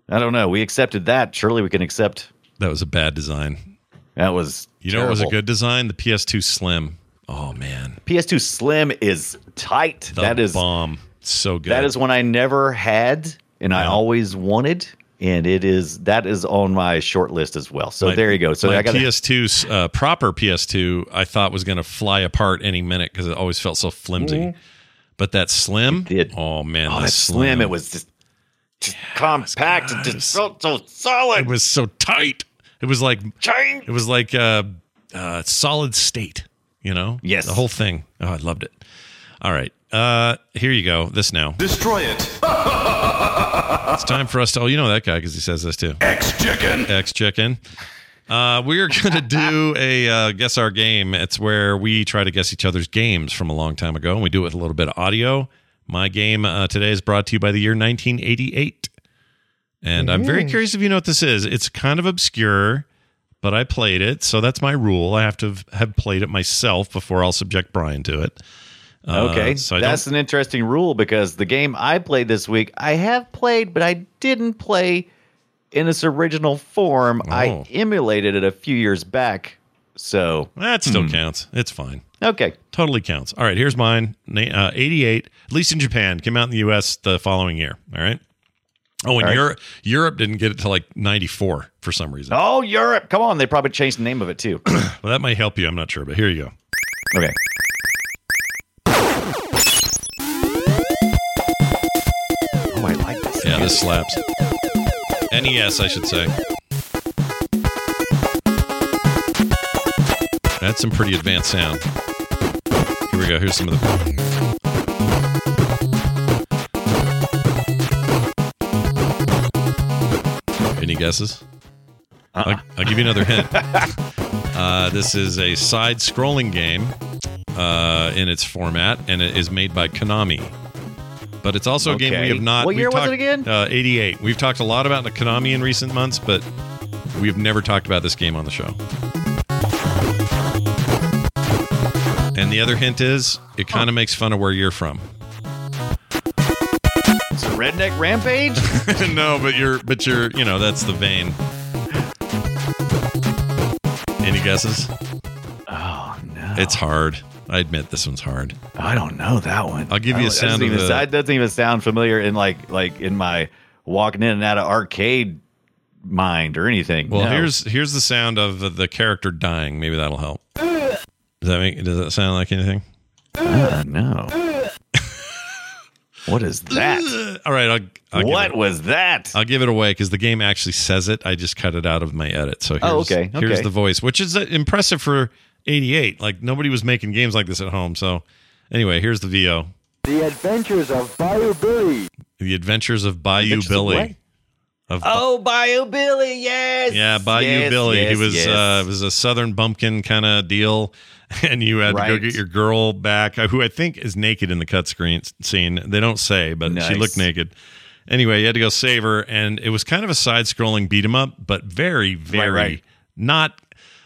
I don't know. We accepted that. Surely we can accept. That was a bad design. That was. You know, what was a good design? The PS2 Slim. Oh man, PS2 Slim is tight. the that is bomb. So good. that is one I never had and I always wanted, and it is that is on my short list as well. So My- there you go. So my I got PS2 uh, proper PS2. I thought was going to fly apart any minute because it always felt so flimsy. But that slim, did. oh man, oh the that slim. It was just, just compact. It just felt so solid. it was so tight. It was like Ching. it was like uh, uh, solid state. You know, Yes. the whole thing. Oh, I loved it. All right, uh, here you go. This now. Destroy it. It's time for us to. Oh, you know that guy because he says this too. X chicken. X chicken. Uh, we are going to do a uh, guess our game. It's where we try to guess each other's games from a long time ago, and we do it with a little bit of audio. My game uh, today is brought to you by the year 1988, and I'm very curious if you know what this is. It's kind of obscure, but I played it, so that's my rule. I have to have- played it myself before I'll subject Brian to it. Uh, Okay, so that's an interesting rule because the game I played this week, I have played, but I didn't play in its original form. I Oh. emulated it a few years back. So that still Hmm. counts. It's fine. okay, Totally counts. All right, here's mine. Uh, 88, at least in Japan, came out in the US the following year. All right. Oh, and right. Europe Europe didn't get it to like 94 for some reason. oh Europe, come on! They probably changed the name of it too. Well, that might help you. I'm not sure, but here you go. okay. Oh, I like this. Yeah, this slaps. NES, I should say. That's some pretty advanced sound. Here we go. Here's some of the. Any guesses? I'll, I'll give you another hint. uh, this is a side scrolling game uh, in its format, and it is made by Konami. But it's also a game we have not. What year was talked- it again? Uh, 88. We've talked a lot about the Konami in recent months, but we've never talked about this game on the show. And the other uh-huh. hint is it kind of makes fun of where you're from. It's a redneck rampage. no, but you're, but you're, you know, that's the vein. Any guesses? oh no, It's hard. I admit this one's hard. I don't know that one. I'll give you a don't- sound Doesn't of even, the- that doesn't even sound familiar in like like in my walking in and out of arcade mind or anything. Well, No. here's here's the sound of the character dying. Maybe that'll help. Does that make? Does that sound like anything? Uh, no. what is that? All right. I'll, I'll what it- was that? I'll give it away because the game actually says it. I just cut it out of my edit. So here's, Oh, okay, here's the voice, which is uh, impressive for 88. Like nobody was making games like this at home. So anyway, here's the VO. The Adventures of Bayou Billy. The Adventures of Bayou Adventures Billy. what? Of oh, Bayou Billy, yes. yeah, Bayou Yes, Billy. yes, he was yes. uh, it was a Southern bumpkin kind of deal, and you had to go get your girl back, uh, who I think is naked in the cut screen scene. They don't say, but she looked naked. Anyway, you had to go save her, and it was kind of a side-scrolling beat 'em up, but very, very right. not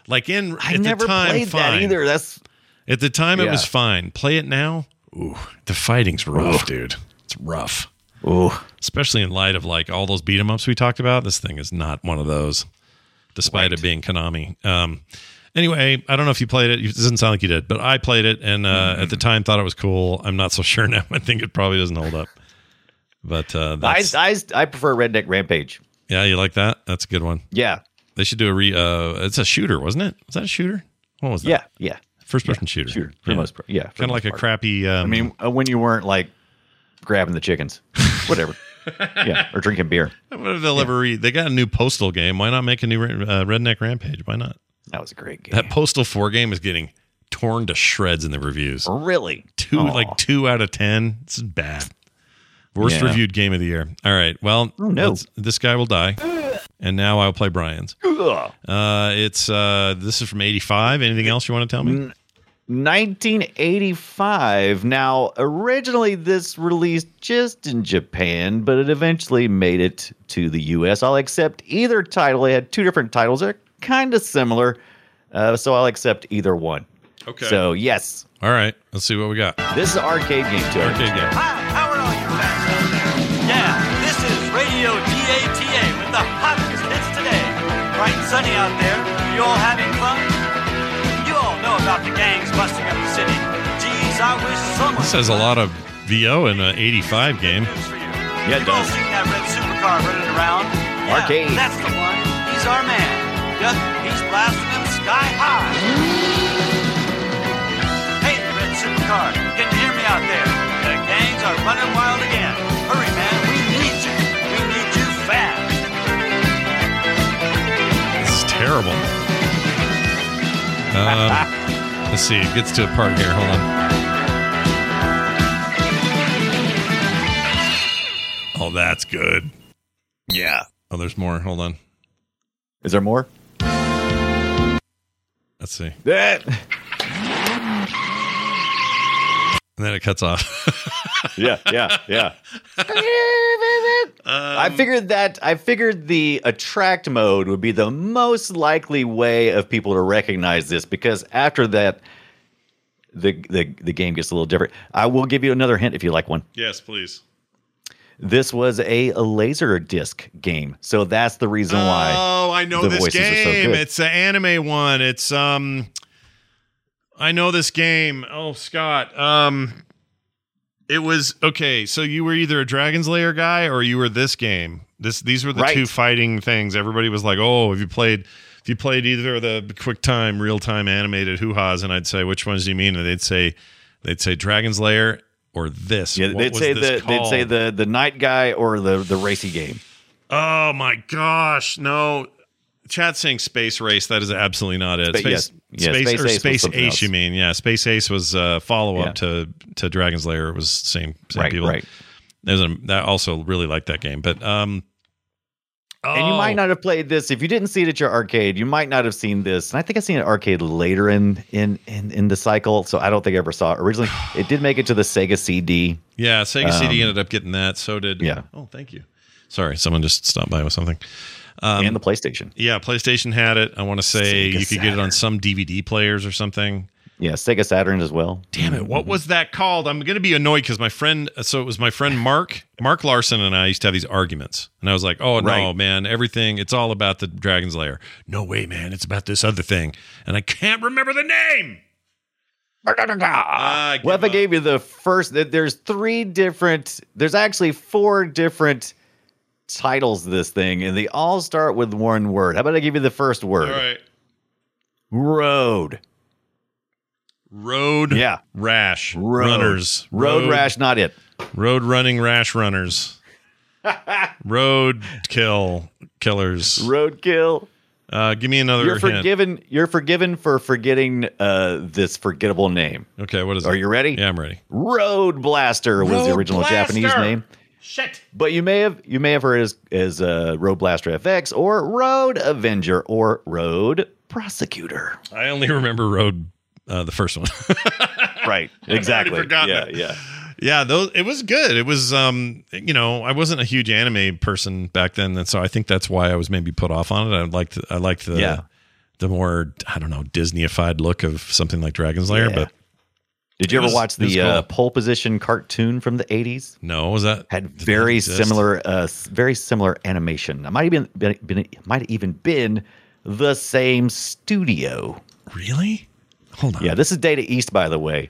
like in I at never the time. played fine. that either. That's At the time, it was fine. Play it now. Ooh, the fighting's rough, dude. It's rough. Ooh. Especially in light of like all those beat 'em ups we talked about. This thing is not one of those, despite it being Konami. Um, anyway, I don't know if you played it. It doesn't sound like you did, but I played it and uh, at the time thought it was cool. I'm not so sure now. I think it probably doesn't hold up. But uh, I, that's, I I prefer Redneck Rampage. yeah, you like that? That's a good one. Yeah. They should do a re. Uh, it's a shooter, wasn't it? Was that a shooter? What was that? Yeah. Yeah. First person shooter. Shooter for the most part. Yeah. Kind of like most a crappy. Um, I mean, uh, when you weren't like grabbing the chickens, whatever. yeah, or drinking beer. what if they'll ever read? They got a new Postal game. Why not make a new uh, Redneck Rampage? Why not? That was a great game. That Postal Four game is getting torn to shreds in the reviews. really? Two Aw. like two out of ten. This is bad. Worst Yeah. reviewed game of the year. All right. Well, Oh, no. this guy will die. And now I'll play Brian's. Uh, it's uh, this is from '85. Anything else you want to tell me? 1985. Now, originally this released just in Japan, but it eventually made it to the US. I'll accept either title. It had two different titles. They're kind of similar, uh, so I'll accept either one. Okay. So, yes, All right. Let's see what we got. this is arcade game, too. Arcade game. Hi, how are all you fans out there? Yeah, this is Radio DATA with the hottest hits today. Bright and sunny out there. You all having fun? You all know about the gangs busting up the city. Geez, I wish someone. This has a lot of VO in an '85 game. Yeah, it You've all seen that red supercar running around. Yeah, Arcade. That's the one. He's our man. Yep, he's blasting them sky high. Hey, the red supercar, can you hear me out there? The gangs are running wild again. Hurry, man, we need you. We need you fast. This is terrible. Um, let's see. It gets to a part here. Hold on. Oh, that's good. Yeah. Oh, there's more. Hold on. Is there more? Let's see. That. And then it cuts off. yeah, yeah, yeah. I um, figured that I figured the attract mode would be the most likely way of people to recognize this because after that the the the game gets a little different. I will give you another hint if you like one. yes, please. This was a, laser disc game. So that's the reason why. Oh, I know this are so game. it's an anime one. It's um I know this game. Oh, Scott. Um it was okay, so you were either a Dragon's Lair guy or you were this game. This these were the Right. two fighting things. Everybody was like, "Oh, have you played if you played either of the quick time, real time animated hoo-has?" And I'd say, "Which ones do you mean?" And they'd say they'd say Dragon's Lair or this. Yeah, they'd say the they'd say the the night guy or the the racy game. Oh my gosh, no. Chat saying Space Race. That is absolutely not it. Spa- Space, yes. Yeah, Space, Space or Ace Space Ace. else. You mean? Yeah, Space Ace was a follow up Yeah. to to Dragon's Lair. It was same same Right, people. right. There's a that also really liked that game, but um. And you might oh, not have played this if you didn't see it at your arcade. You might not have seen this, and I think I seen it arcade later in in in, in the cycle. So I don't think I ever saw it originally. It did make it to the Sega CD. Yeah, Sega CD Um, ended up getting that. So did yeah. Oh, thank you. Sorry, someone just stopped by with something. Um, and the PlayStation. yeah, PlayStation had it. I want to say Sega you could get it on some DVD players or something. Yeah, Sega Saturn as well. Damn it! What was that called? I'm going to be annoyed because my friend. So it was my friend Mark. Mark Larson and I used to have these arguments, and I was like, "Oh no, Right. man! Everything. It's all about the Dragon's Lair. No way, man! It's about this other thing, and I can't remember the name." Ah, Well, if I gave you the first, there's three different. There's actually four different titles. to This thing, and they all start with one word. How about I give you the first word? All right. Road. Road. Yeah. Rash. Road. Runners. Road, rash, not it. Road running rash runners. road kill killers. Roadkill. Uh, give me another You're hint. forgiven. You're forgiven for forgetting uh, this forgettable name. Okay, what is it? Are it? you ready? Yeah, I'm ready. Road Blaster was the Road original Japanese name. Shit. But you may have you may have heard as as uh, Road Blaster FX or Road Avenger or Road Prosecutor. I only remember Road, uh, the first one. Right. Exactly. yeah. it. Yeah. yeah, those it was good. It was, um, you know, I wasn't a huge anime person back then, and so I think that's why I was maybe put off on it. I liked, I liked the, Yeah. the more I don't know Disneyified look of something like Dragon's Lair, Yeah. but Did you ever was- watch it was the uh, pole position cartoon from the 80s? No, was that Had did that very similar, uh, very similar animation. It might even been, been it might have even been the same studio. Really? Hold on. Yeah, this is Data East, by the way.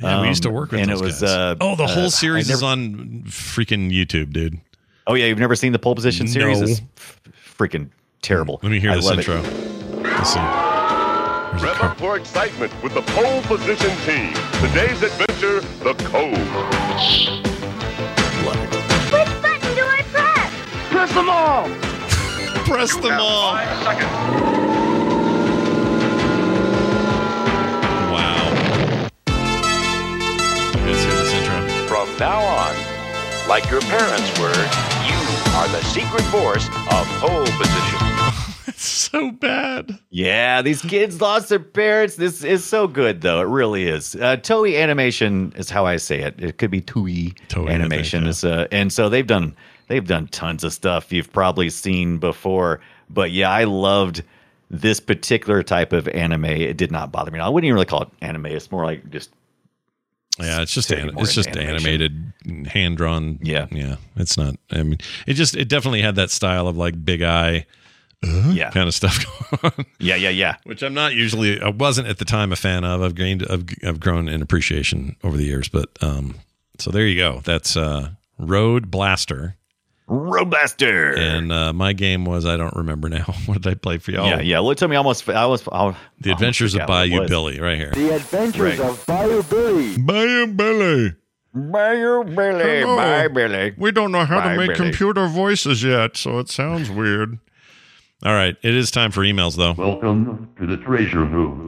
Yeah, we used to Um, work with and those it was guys. uh, oh, the uh, whole I series is on freaking YouTube, dude. Oh yeah, you've never seen the pole position series? No. It's f- freaking terrible. Let me hear I this intro. It. Let's see. There's Rev up for excitement with the pole position team. Today's adventure, the Cove. Love it. Which button do I press? Press them all! Press them all. Five seconds. From now on, like your parents were, you are the secret force of pole position. It's so bad. Yeah, these kids lost their parents. This is so good, though. It really is. Uh, Toei Animation is how I say it. It could be Toei, Toei, I Animation. think, yeah. Is, uh, and so they've done they've done tons of stuff you've probably seen before. But yeah, I loved this particular type of anime. It did not bother me. I wouldn't even really call it anime. It's more like just Yeah, it's just an, it's just animation. animated, hand drawn. Yeah. yeah. It's not. I mean, it just it definitely had that style of like big eye, uh, Yeah. kind of stuff going on. yeah, yeah, yeah. Which I'm not usually. I wasn't at the time a fan of. I've gained. I've, I've grown in appreciation over the years. But um, so there you go. That's uh, Road Blaster. Road Blaster. And uh, my game was I don't remember now. what did I play for y'all? Yeah, yeah. Well, it took me almost. I was. I The Adventures of Bayou Billy, right here. The Adventures Right. of Bayou Billy. Bayou Billy. Bayou Billy. Hello. Bye, Billy. We don't know how Bye, to make Billy. computer voices yet, so it sounds weird. All right, it is time for emails though. Welcome to the treasure room.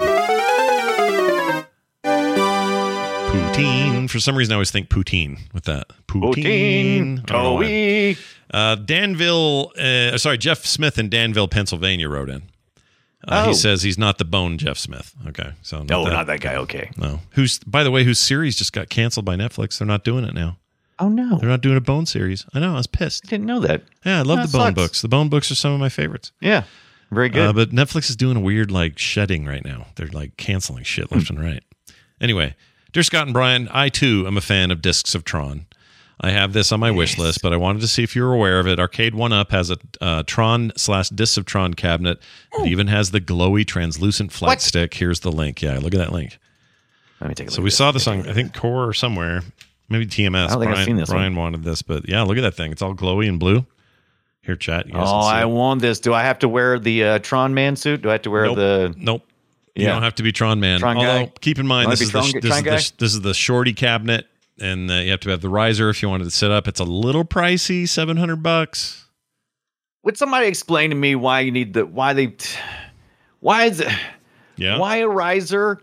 Poutine. For some reason, I always think poutine with that. Poutine. I don't know why. Toei. Uh, Danville, uh, sorry, Jeff Smith in Danville, Pennsylvania wrote in. Uh, Oh. He says he's not the bone Jeff Smith. Okay, so No, not that guy. Okay. No, who's by the way, whose series just got canceled by Netflix. They're not doing it now. Oh no. They're not doing a Bone series. I know. I was pissed. Didn't know that. Yeah, I love That the Bone sucks. books. The Bone books are some of my favorites. Yeah. Very good. Uh, but Netflix is doing a weird like shedding right now. They're like canceling shit left and right. Anyway, dear Scott and Brian, I too am a fan of Discs of Tron. I have this on my wish list, but I wanted to see if you were aware of it. Arcade1Up has a uh, Tron slash Discs of Tron cabinet. It even has the glowy translucent flight What? stick. Here's the link. Yeah, look at that link. Let me take a look. So we saw this. this on I think Core or somewhere, maybe TMS. I don't think I've Brian, seen this one. Wanted this, but yeah, look at that thing. It's all glowy and blue. Here, chat. Oh, I it. want this. Do I have to wear the uh, Tron man suit? Do I have to wear Nope. the? Nope. You Yeah. don't have to be Tron man. Tron Although guy? keep in mind this is, the, Tron- this, is the this is the shorty cabinet, and uh, you have to have the riser if you wanted to sit up. It's a little pricey, seven hundred bucks. Would somebody explain to me why you need the? Why they? Why is it? Yeah. Why a riser?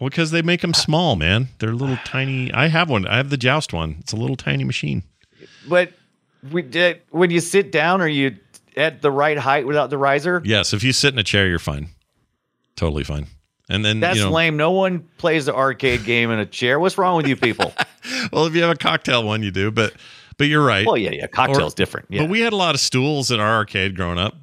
Well, because they make them small, man. They're little tiny. I have one. I have the Joust one. It's a little tiny machine. But we did when you sit down, are you at the right height without the riser? Yes, if you sit in a chair, you're fine. Totally fine. And then That's you know, lame. No one plays the arcade game in a chair. What's wrong with you people? well, if you have a cocktail one, you do. But but you're right. well, yeah, yeah. Cocktail's Or- different. Yeah. But we had a lot of stools in our arcade growing up.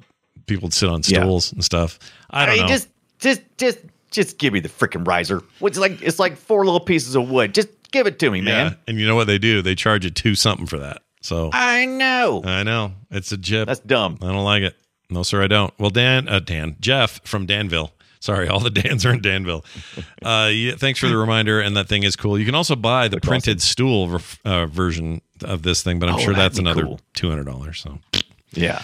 People would sit on Yeah. stools and stuff. I don't mean, know. just, just, just, just give me the freaking riser. It's like it's like four little pieces of wood. Just give it to me, man. And you know what they do? They charge you two something for that. So I know. I know it's a jip. That's dumb. I don't like it. No, sir, I don't. Well, Dan, uh, Dan, Jeff from Danville. Sorry, all the Dans are in Danville. Uh, yeah, thanks for the reminder, and that thing is cool. You can also buy the printed stool ver- uh, version of this thing, but I'm Oh, sure that's another cool. two hundred dollars. So, Yeah.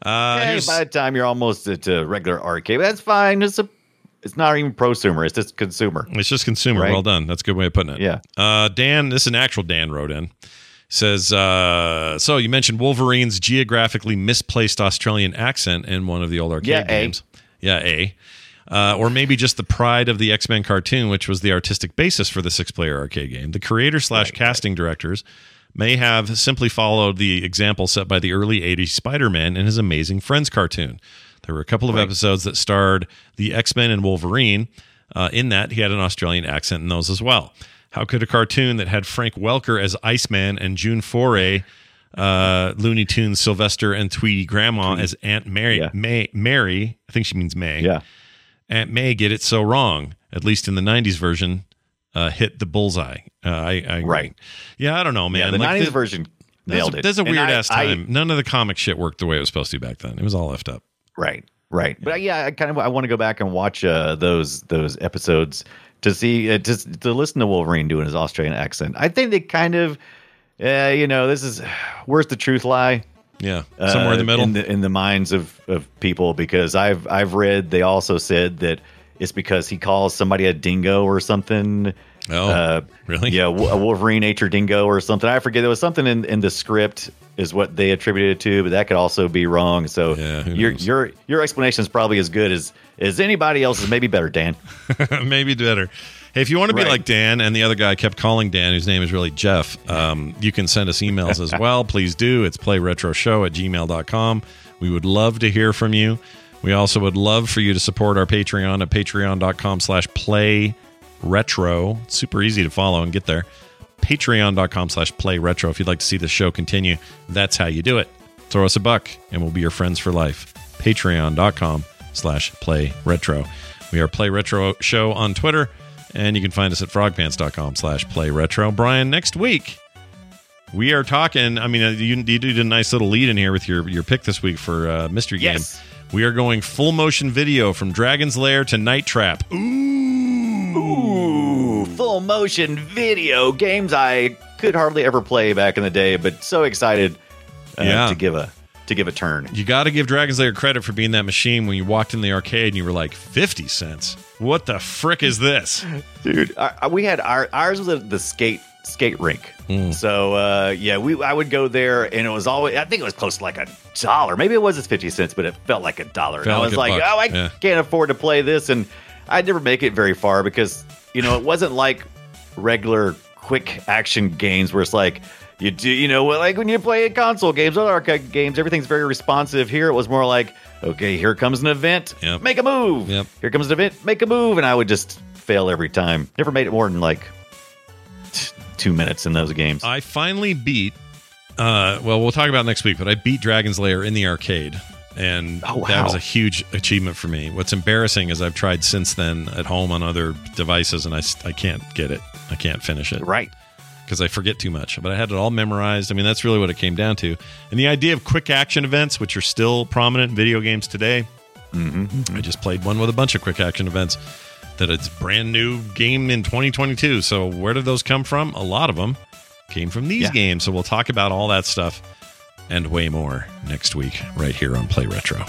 uh, Hey, by the time you're almost at a regular arcade, that's fine. It's a, it's not even prosumer. It's just consumer. It's just consumer. Right? Well done. That's a good way of putting it. Yeah. Uh, Dan, this is an actual Dan wrote in. Says, uh, so you mentioned Wolverine's geographically misplaced Australian accent in one of the old arcade Yeah, A. games. Yeah, A. Uh, or maybe just the pride of the X Men cartoon, which was the artistic basis for the six player arcade game. The creator slash casting directors may have simply followed the example set by the early 80s Spider Man in his Amazing Friends cartoon. There were a couple of episodes that starred the X Men and Wolverine. Uh, in that, he had an Australian accent in those as well. How could a cartoon that had Frank Welker as Iceman and June Foray, uh, Looney Tunes, Sylvester, and Tweety Grandma as Aunt Mary, Yeah. May, Mary, I think she means May, Yeah. Aunt May get it so wrong, at least in the 90s version. uh, hit the bullseye. Uh, I, I. Right. Yeah, I don't know, man. Yeah, the Like, 90s the- version nailed it. That's a weird I- ass I- time. None of the comic shit worked the way it was supposed to back then. It was all left up. Right, right. But yeah, I kind of I want to go back and watch uh, those those episodes to see uh, to to listen to Wolverine doing his Australian accent. I think they kind of, uh, you know, this is where's the truth lie. Yeah, somewhere in the uh, middle. in the, in the minds of, of people because I've I've read they also said that it's because he calls somebody a dingo or something. Oh, uh, really? Yeah, a Wolverine nature dingo or something. I forget. There was something in, in the script is what they attributed it to, but that could also be wrong. So your your your explanation is probably as good as as anybody else's, maybe better, Dan. Maybe better. Hey, if you want to be Right. like Dan and the other guy kept calling Dan, whose name is really Jeff, um, you can send us emails as well. Please do. It's playretroshow at gmail.com. We would love to hear from you. We also would love for you to support our Patreon at patreon.com slash play retro. It's super easy to follow and get there. Patreon.com slash play retro. If you'd like to see the show continue, that's how you do it. Throw us a buck and we'll be your friends for life. Patreon.com slash play retro. We are Play Retro Show on Twitter, and you can find us at frogpants.com slash play retro. Brian, next week we are talking. I mean, uh, you, you did a nice little lead in here with your, your pick this week for uh, Mystery Yes. Game. We are going full motion video from Dragon's Lair to Night Trap. Ooh, full motion video games I could hardly ever play back in the day, but so excited uh, Yeah. to give a to give a turn. You got to give Dragon's Lair credit for being that machine when you walked in the arcade and you were like, 50 cents? What the frick is this? dude. Our- we had our ours was at the skate skate rink. So uh, yeah, we I would go there, and it was always I think it was close to like a dollar. Maybe it was fifty cents, but it felt like a dollar. And I was like, buck, oh, I yeah. can't afford to play this, and I'd never make it very far because you know it wasn't like regular quick action games where it's like. You do, you know, like when you play console games, other arcade games, everything's very responsive. Here, it was more like, okay, here comes an event, Yep. make a move. Yep. Here comes an event, make a move, and I would just fail every time. Never made it more than like t- two minutes in those games. I finally beat. Uh, well, we'll talk about next week, but I beat Dragon's Lair in the arcade, and Oh, that was a huge achievement for me. What's embarrassing is I've tried since then at home on other devices, and I I can't get it. I can't finish it. Right. Because I forget too much. But I had it all memorized. I mean, that's really what it came down to. And the idea of quick action events, which are still prominent in video games today, Mm-hmm. I just played one with a bunch of quick action events. That it's brand new game in 2022. So where did those come from? A lot of them came from these Yeah. games. So we'll talk about all that stuff and way more next week right here on Play Retro.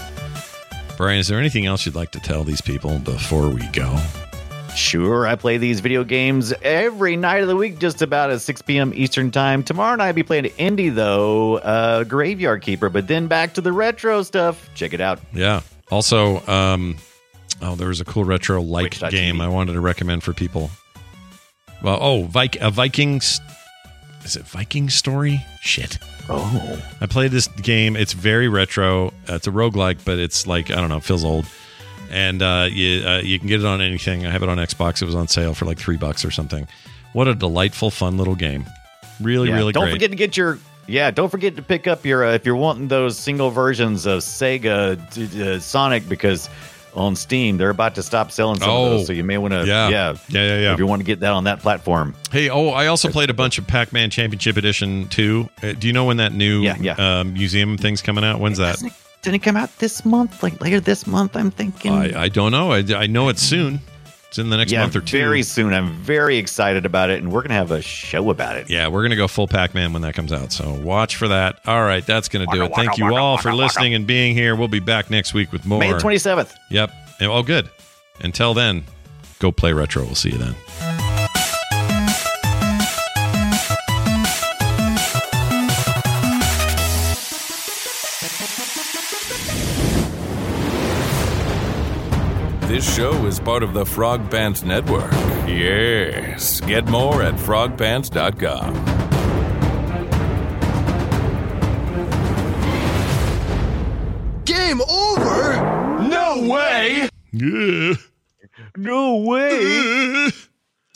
Brian, is there anything else you'd like to tell these people before we go? Sure, I play these video games every night of the week, just about at 6 p.m. Eastern Time. Tomorrow night I'll be playing Indie, though, uh, Graveyard Keeper, but then back to the retro stuff. Check it out. Yeah. Also, um, oh, there was a cool retro like game I wanted to recommend for people. Well, oh, Vik- a Vikings. Is it Viking Story? Shit. Oh. I played this game. It's very retro. Uh, it's a roguelike, but it's like, I don't know, it feels old. And uh, you, uh, you can get it on anything. I have it on Xbox. It was on sale for like three bucks or something. What a delightful, fun little game. Really, Yeah, really don't great. forget to get your yeah. Don't forget to pick up your uh, if you're wanting those single versions of Sega d- uh, Sonic because on Steam they're about to stop selling some Oh, of those. So you may want to yeah. yeah Yeah, yeah, yeah. If you want to get that on that platform, Hey, oh, I also played a bunch of Pac Man Championship Edition too. Uh, do you know when that new Yeah, yeah. um, museum thing's coming out? When's that? Didn't it come out this month? Like later this month? I'm thinking. I, I don't know. I, I know it's soon. It's in the next yeah, month or two. very soon. I'm very excited about it, and we're gonna have a show about it. Yeah, we're going to go full Pac Man when that comes out. So watch for that. All right, that's going to do it. Thank you all for listening and being here. We'll be back next week with more. May 27th. Yep. Oh, good. Until then, go play retro. We'll see you then. This show is part of the Frog Pants Network. Yes. Get more at frogpants.com. Game over? No way! Yeah. No way.